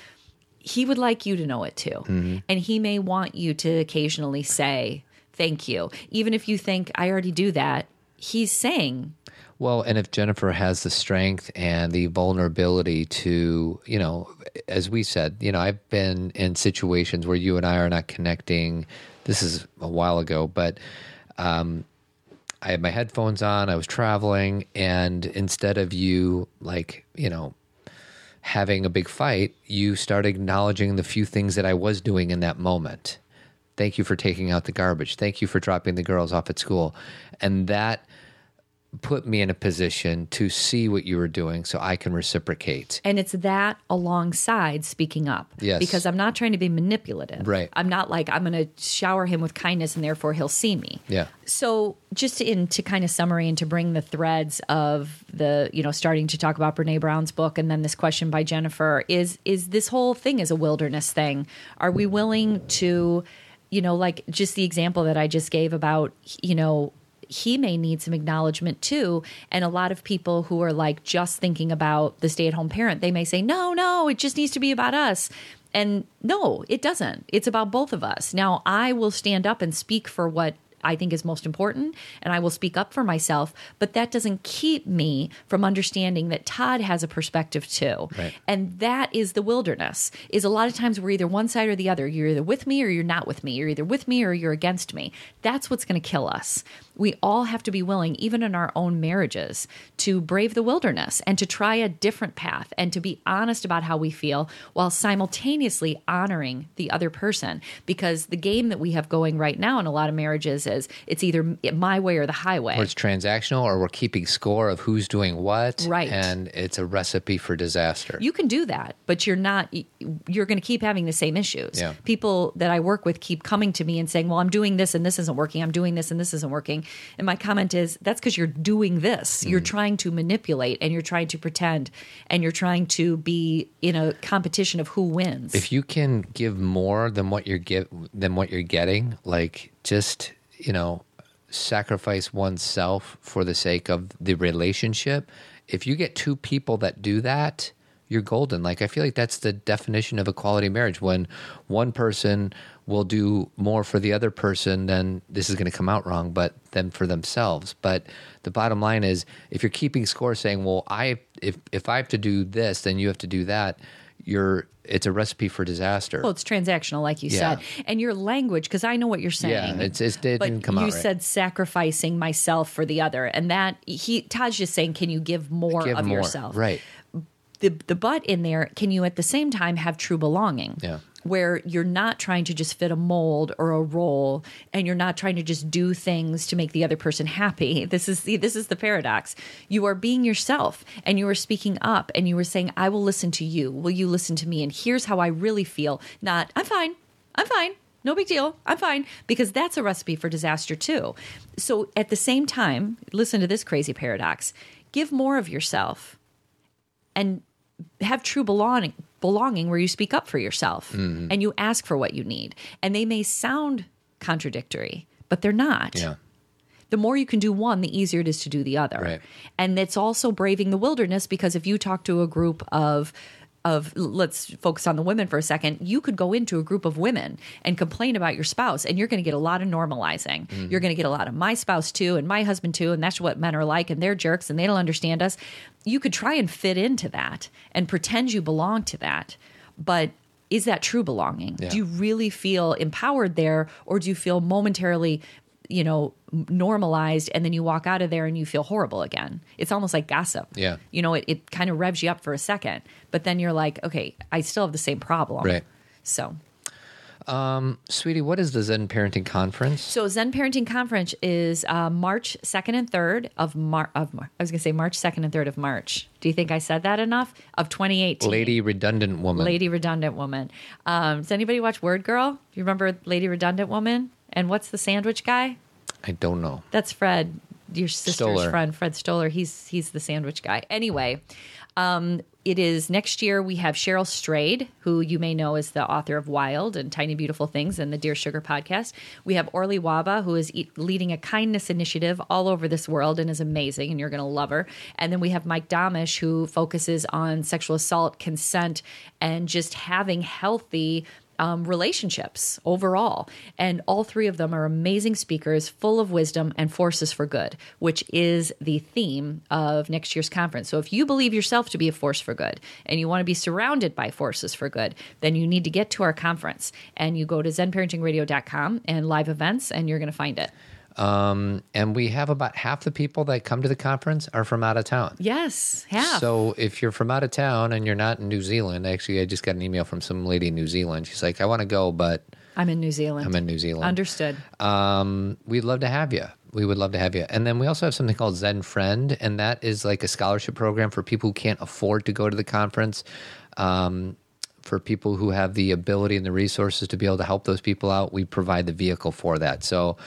he would like you to know it too. Mm-hmm. And he may want you to occasionally say thank you. Even if you think i already do that he's saying Well, and if Jennifer has the strength and the vulnerability to, you know, as we said, you know, I've been in situations where you and I are not connecting. This is a while ago, but um, I had my headphones on, I was traveling, and instead of you, like, you know, having a big fight, you start acknowledging the few things that I was doing in that moment. Thank you for taking out the garbage. Thank you for dropping the girls off at school. And that put me in a position to see what you were doing so I can reciprocate. And it's that alongside speaking up. Yes. Because I'm not trying to be manipulative. Right. I'm not like, I'm going to shower him with kindness and therefore he'll see me. Yeah. So just in to kind of summary and to bring the threads of the, you know, starting to talk about Brene Brown's book and then this question by Jennifer is, is this whole thing is a wilderness thing? Are we willing to, you know, like just the example that I just gave about, you know, he may need some acknowledgement too. And a lot of people who are like just thinking about the stay at home parent, they may say, no, no, it just needs to be about us. And no, it doesn't. It's about both of us. Now, I will stand up and speak for what I think is most important, and I will speak up for myself. But that doesn't keep me from understanding that Todd has a perspective too, Right. and that is the wilderness. Is a lot of times we're either one side or the other. You're either with me or you're not with me. You're either with me or you're against me. That's what's going to kill us. We all have to be willing, even in our own marriages, to brave the wilderness and to try a different path and to be honest about how we feel while simultaneously honoring the other person. Because the game that we have going right now in a lot of marriages it's either my way or the highway. Or it's transactional or we're keeping score of who's doing what. Right. And it's a recipe for disaster. You can do that, but you're not. You're going to keep having the same issues. Yeah. People that I work with keep coming to me and saying, "Well, I'm doing this and this isn't working. I'm doing this and this isn't working." And my comment is, "That's because you're doing this. Mm. You're trying to manipulate and you're trying to pretend and you're trying to be in a competition of who wins." if you can give more than what you're give than what you're getting, like just, you know, sacrifice oneself for the sake of the relationship, if you get two people that do that, you're golden. Like I feel like that's the definition of a quality marriage when one person will do more for the other person then this is going to come out wrong but than for themselves but the bottom line is if you're keeping score saying well i if if i have to do this then you have to do that you're it's a recipe for disaster Well, it's transactional, like you Yeah. said, and your language. Because I know what you're saying. Yeah, it's- it's- it didn't come you out right. said sacrificing myself for the other, and that he Todd's just saying, can you give more give of more yourself? right the the but in there can you at the same time have true belonging Yeah. Where you're not trying to just fit a mold or a role and you're not trying to just do things to make the other person happy. This is the this is the paradox. You are being yourself and you are speaking up and you are saying i will listen to you. Will you listen to me? And here's how i really feel. Not i'm fine. I'm fine. No big deal. I'm fine. Because that's a recipe for disaster too. So at the same time, listen to this crazy paradox. Give more of yourself and have true belonging belonging where you speak up for yourself Mm-hmm. and you ask for what you need and they may sound contradictory but they're not yeah the more you can do one the easier it is to do the other Right. and it's also braving the wilderness because if you talk to a group of of let's focus on the women for a second you could go into a group of women and complain about your spouse and you're going to get a lot of normalizing. Mm-hmm. You're going to get a lot of my spouse too and my husband too and that's what men are like and they're jerks and they don't understand us. You could try and fit into that and pretend you belong to that but is that true belonging? Yeah. do you really feel empowered there or do you feel momentarily you know normalized and then you walk out of there and you feel horrible again it's almost like gossip Yeah. you know it, it kind of revs you up for a second but then you're like okay i still have the same problem Right. so Sweetie, what is the Zen Parenting Conference? so zen parenting conference is uh, march 2nd and 3rd of mar of Mar- i was going to say march 2nd and 3rd of march do you think i said that enough of 2018 Lady Redundant Woman. Lady Redundant Woman. Um, does anybody watch WordGirl? Do you remember Lady Redundant Woman? And what's the sandwich guy? I don't know. That's Fred, your sister's Stoller. friend, Fred Stoller. He's he's the sandwich guy. Anyway, um, it is next year. We have Cheryl Strayed, who you may know is the author of Wild and Tiny Beautiful Things and the Dear Sugar podcast. We have Orly Wahba, who is e- leading a kindness initiative all over this world and is amazing, and you're going to love her. And then we have Mike Domitrz, who focuses on sexual assault, consent, and just having healthy um, relationships overall. And all three of them are amazing speakers, full of wisdom and forces for good, which is the theme of next year's conference. So if you believe yourself to be a force for good and you want to be surrounded by forces for good, then you need to get to our conference. And you go to zenparentingradio.com and live events, and you're going to find it. And we have about half the people that come to the conference are from out of town. Yes, half. So if you're from out of town and you're not in New Zealand, actually, I just got an email from some lady in New Zealand. She's like, I want to go, but I'm in New Zealand. I'm in New Zealand. Understood. um, we'd love to have you. We would love to have you. And then we also have something called Zen Friend, and that is like a scholarship program for people who can't afford to go to the conference. Um, for people who have the ability and the resources to be able to help those people out, we provide the vehicle for that. So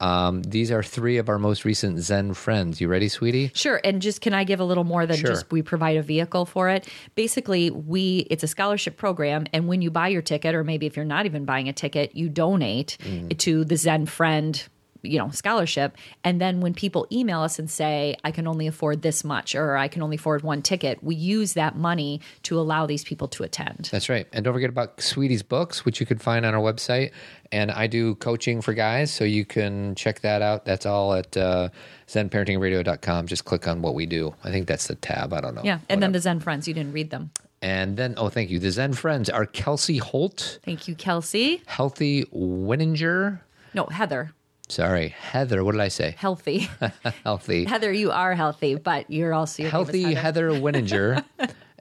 um, these are three of our most recent Zen friends. You ready, sweetie? Sure. And just can I give a little more than Sure. just we provide a vehicle for it? Basically, we it's a scholarship program and when you buy your ticket or maybe if you're not even buying a ticket, you donate to the Zen Friend you know scholarship and then when people email us and say i can only afford this much or i can only afford one ticket we use that money to allow these people to attend That's right. And don't forget about Sweetie's books, which you can find on our website. And I do coaching for guys, so you can check that out. That's all at uh, zenparentingradio.com. Just click on what we do. I think that's the tab. I don't know. yeah and then the zen friends you didn't read them and then, oh, thank you. The Zen friends are Kelsey Holt, thank you kelsey Healthy Winninger. no heather Sorry, Heather. What did I say? healthy Healthy. heather you are healthy but you're also your Healthy Heather Winninger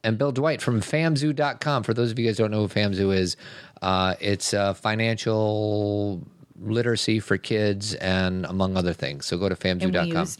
and Bill Dwight from famzoo.com. For those of you guys who don't know who Famzoo is, uh, it's a financial literacy for kids and among other things. So go to and we use.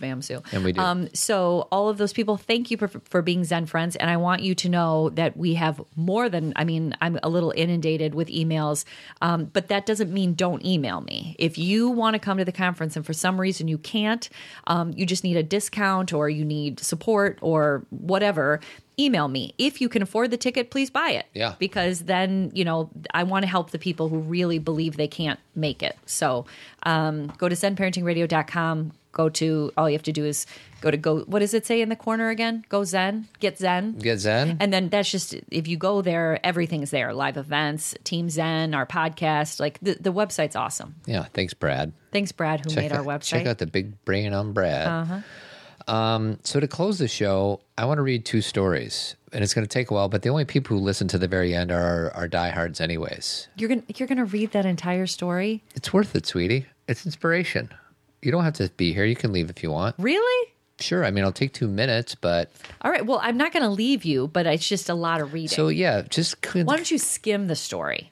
And we do. Um, so all of those people, thank you for, for being Zen friends, and I want you to know that we have more than. I mean, I'm a little inundated with emails, um, but that doesn't mean don't email me. If you want to come to the conference and for some reason you can't, um, you just need a discount or you need support or whatever. Email me. If you can afford the ticket, please buy it. Yeah. Because then, you know, I want to help the people who really believe they can't make it. So um, go to zenparentingradio.com. Go to, all you have to do is go to go, what does it say in the corner again? Go Zen, get Zen. Get Zen? And then that's just, if you go there, everything's there live events, Team Zen, our podcast. Like the, the website's awesome. yeah, thanks, Brad. Thanks, Brad, who made our website. check out the big brain on Brad. Uh-huh. Um, so to close the show, I want to read two stories, and it's going to take a while. But the only people who listen to the very end are are diehards, anyways. you're gonna you're gonna read that entire story, It's worth it, sweetie. It's inspiration. You don't have to be here. You can leave if you want. really? Sure. I mean, I'll take two minutes, but All right. Well, I'm not gonna leave you, but it's just a lot of reading. so yeah, just Why don't you skim the story?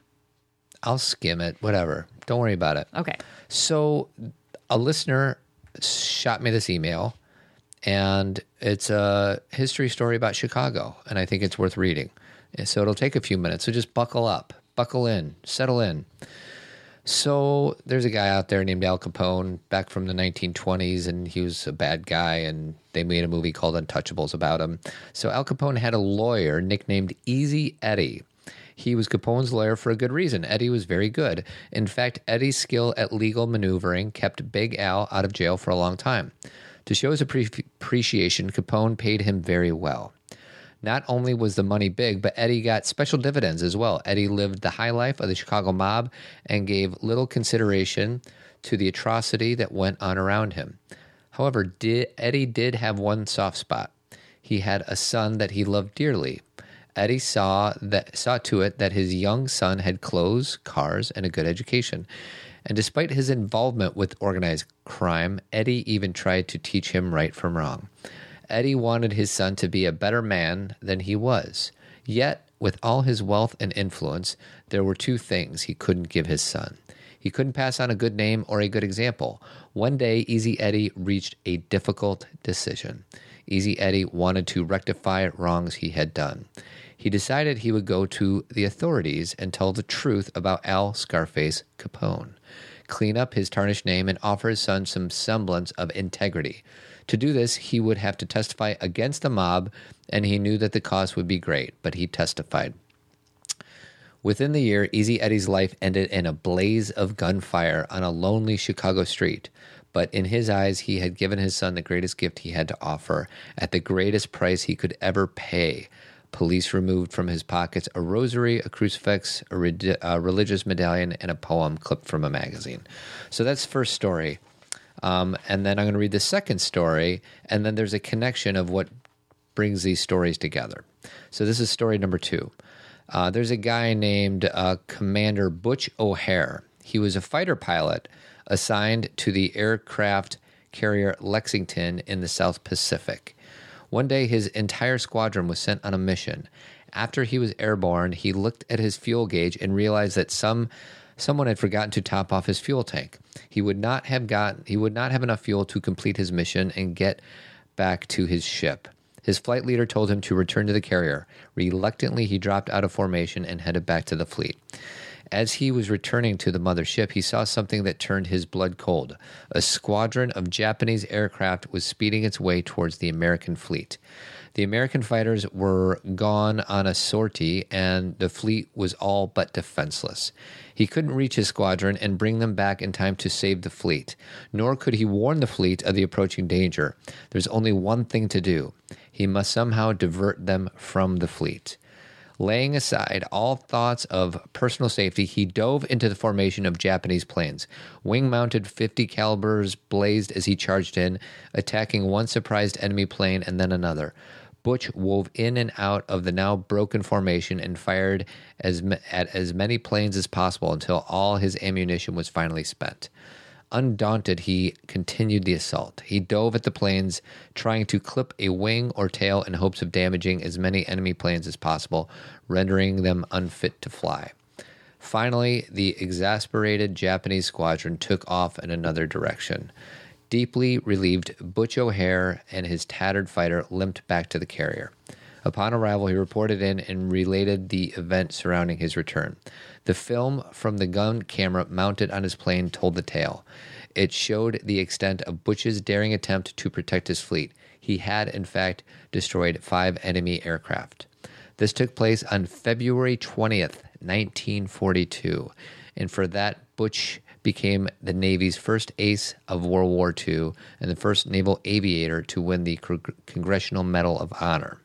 I'll skim it. Whatever. Don't worry about it. Okay. So a listener shot me this email, and it's a history story about Chicago, and I think it's worth reading. And So it'll take a few minutes. So just buckle up, buckle in, settle in. So there's a guy out there named Al Capone back from the 1920s, and he was a bad guy, and they made a movie called Untouchables about him. So Al Capone had a lawyer nicknamed Easy Eddie. He was Capone's lawyer for a good reason. Eddie was very good. In fact, Eddie's skill at legal maneuvering kept Big Al out of jail for a long time. To show his appre- appreciation, Capone paid him very well. Not only was the money big, but Eddie got special dividends as well. Eddie lived the high life of the Chicago mob and gave little consideration to the atrocity that went on around him. However, Eddie did have one soft spot. He had a son that he loved dearly. Eddie saw that saw to it that his young son had clothes, cars, and a good education. And despite his involvement with organized crime, Eddie even tried to teach him right from wrong. Eddie wanted his son to be a better man than he was. Yet, with all his wealth and influence, there were two things he couldn't give his son. He couldn't pass on a good name or a good example. One day, Easy Eddie reached a difficult decision. Easy Eddie wanted to rectify wrongs he had done. He decided he would go to the authorities and tell the truth about Al Scarface Capone, clean up his tarnished name, and offer his son some semblance of integrity. To do this, he would have to testify against the mob, and he knew that the cost would be great, but he testified. Within the year, Easy Eddie's life ended in a blaze of gunfire on a lonely Chicago street. But in his eyes, he had given his son the greatest gift he had to offer at the greatest price he could ever pay. Police removed from his pockets a rosary, a crucifix, a, re- a religious medallion, and a poem clipped from a magazine. So that's the first story. Um, and then I'm going to read the second story, and then there's a connection of what brings these stories together. So this is story number two. Uh, there's a guy named uh, Commander Butch O'Hare. He was a fighter pilot assigned to the aircraft carrier Lexington in the South Pacific. One day, his entire squadron was sent on a mission. After he was airborne, he looked at his fuel gauge and realized that some someone had forgotten to top off his fuel tank. He would not have got he would not have enough fuel to complete his mission and get back to his ship. His flight leader told him to return to the carrier. Reluctantly, he dropped out of formation and headed back to the fleet. As he was returning to the mothership, he saw something that turned his blood cold. A squadron of Japanese aircraft was speeding its way towards the American fleet. The American fighters were gone on a sortie, and the fleet was all but defenseless. He couldn't reach his squadron and bring them back in time to save the fleet, nor could he warn the fleet of the approaching danger. There's only one thing to do he must somehow divert them from the fleet. Laying aside all thoughts of personal safety, he dove into the formation of Japanese planes. Wing-mounted 50 calibers blazed as he charged in, attacking one surprised enemy plane and then another. Butch wove in and out of the now broken formation and fired as at as many planes as possible until all his ammunition was finally spent. Undaunted, he continued the assault. He dove at the planes, trying to clip a wing or tail in hopes of damaging as many enemy planes as possible, rendering them unfit to fly. Finally, the exasperated Japanese squadron took off in another direction. Deeply relieved, Butch O'Hare and his tattered fighter limped back to the carrier. Upon arrival, he reported in and related the event surrounding his return. The film from the gun camera mounted on his plane told the tale. It showed the extent of Butch's daring attempt to protect his fleet. He had, in fact, destroyed five enemy aircraft. This took place on February 20th, 1942, and for that, Butch became the Navy's first ace of World War II and the first naval aviator to win the Congressional Medal of Honor.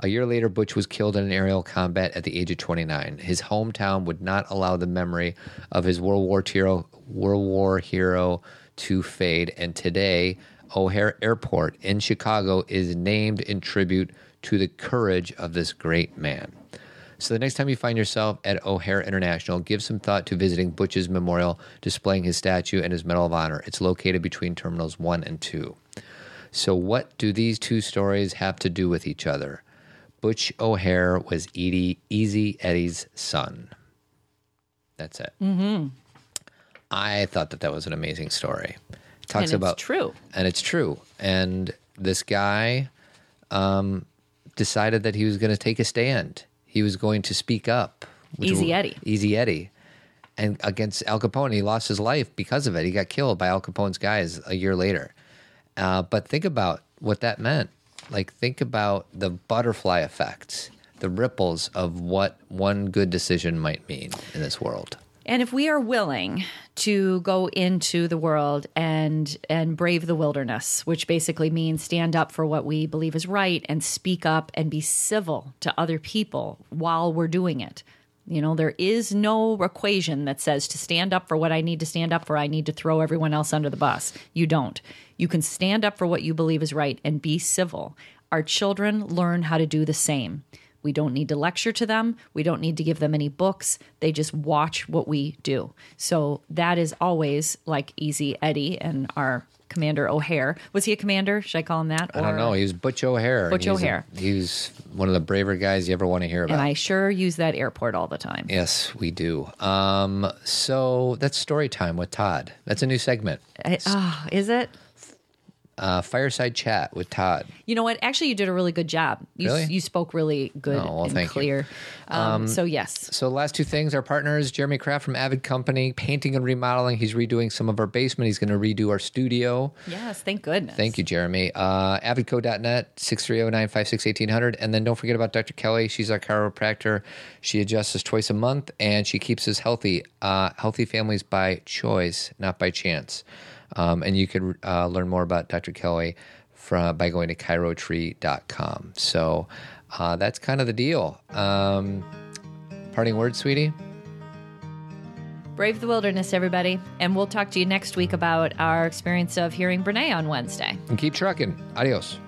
A year later, Butch was killed in an aerial combat at the age of 29. His hometown would not allow the memory of his World War hero, World War hero to fade, and today, O'Hare Airport in Chicago is named in tribute to the courage of this great man. So the next time you find yourself at O'Hare International, give some thought to visiting Butch's memorial displaying his statue and his Medal of Honor. It's located between terminals 1 and 2. So what do these two stories have to do with each other? Butch O'Hare was Edie, Easy Eddie's son. That's it. Mm-hmm. I thought that that was an amazing story. Talks And it's about true. and it's true. And this guy um, decided that he was going to take a stand. He was going to speak up. Easy Eddie. Easy Eddie. And against Al Capone, he lost his life because of it. He got killed by Al Capone's guys a year later. Uh, but think about what that meant. Like, think about the butterfly effects, the ripples of what one good decision might mean in this world. And if we are willing to go into the world and and brave the wilderness, which basically means stand up for what we believe is right and speak up and be civil to other people while we're doing it. You know, there is no equation that says to stand up for what I need to stand up for, I need to throw everyone else under the bus. You don't. You can stand up for what you believe is right and be civil. Our children learn how to do the same. We don't need to lecture to them. We don't need to give them any books. They just watch what we do. So that is always like Easy Eddie and our Commander O'Hare. Was he a commander? Should I call him that? I don't know. He was Butch O'Hare. Butch he's a- O'Hare. he's one of the braver guys you ever want to hear about. And I sure use that airport all the time. yes, we do. Um, so that's story time with Todd. That's a new segment. I- ah, is it? Uh, fireside chat with Todd. You know what? Actually, you did a really good job. You, Really? you spoke really good Oh, well, and clear. Um, so yes, So last two things, our partners, Jeremy Kraft from Avid Company, painting and remodeling. He's redoing some of our basement. He's going to redo our studio. yes, thank goodness. Thank you, Jeremy. Uh, avidco.net, oh, 630-956-1800. And then don't forget about Dr. Kelly. She's our chiropractor. She adjusts us twice a month, and she keeps us healthy. Uh, healthy families by choice, not by chance. Um, and you can uh, learn more about Dr. Kelly from, by going to chirotree.com. So uh, that's kind of the deal. Um, parting words, sweetie? Brave the wilderness, everybody, and we'll talk to you next week about our experience of hearing Brene on Wednesday. And keep trucking. Adios.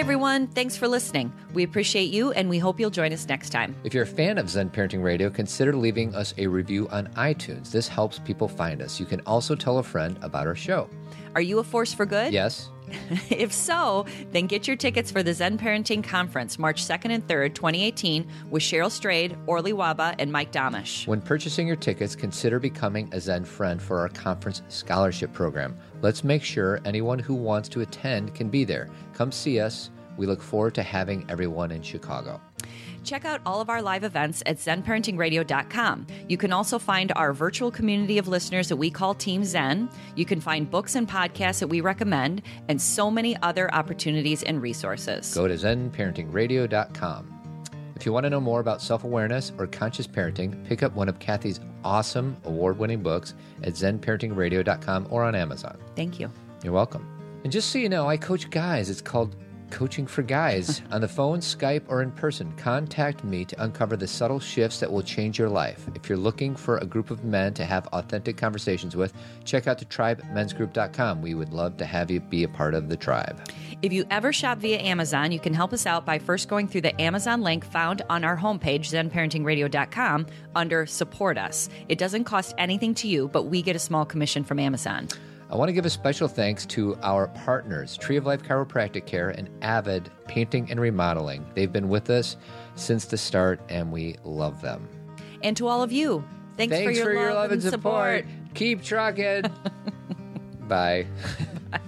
Hi, everyone. Thanks for listening. We appreciate you, and we hope you'll join us next time. If you're a fan of Zen Parenting Radio, consider leaving us a review on iTunes. This helps people find us. You can also tell a friend about our show. Are you a force for good? Yes? If so, then get your tickets for the Zen Parenting Conference, March 2nd and 3rd, 2018, with Cheryl Strayed, Orly Wahba, and Mike Domitrz. When purchasing your tickets, consider becoming a Zen friend for our conference scholarship program. Let's make sure anyone who wants to attend can be there. Come see us. We look forward to having everyone in Chicago. Check out all of our live events at zenparentingradio.com. You can also find our virtual community of listeners that we call Team Zen. You can find books and podcasts that we recommend, and so many other opportunities and resources. Go to zenparentingradio.com. If you want to know more about self awareness or conscious parenting, pick up one of Cathy's awesome award winning books at zenparentingradio.com or on Amazon. Thank you. You're welcome. And just so you know, I coach guys. It's called Coaching for Guys. On the phone, Skype, or in person, contact me to uncover the subtle shifts that will change your life. If you're looking for a group of men to have authentic conversations with, check out the tribemensgroup.com. We would love to have you be a part of the tribe. If you ever shop via Amazon, you can help us out by first going through the Amazon link found on our homepage, zenparentingradio.com, under Support Us. It doesn't cost anything to you, but we get a small commission from Amazon. I want to give a special thanks to our partners, Tree of Life Chiropractic Care and Avid Painting and Remodeling. They've been with us since the start, and we love them. And to all of you, thanks, Thanks for your, love, and support. Keep trucking. Bye. Bye.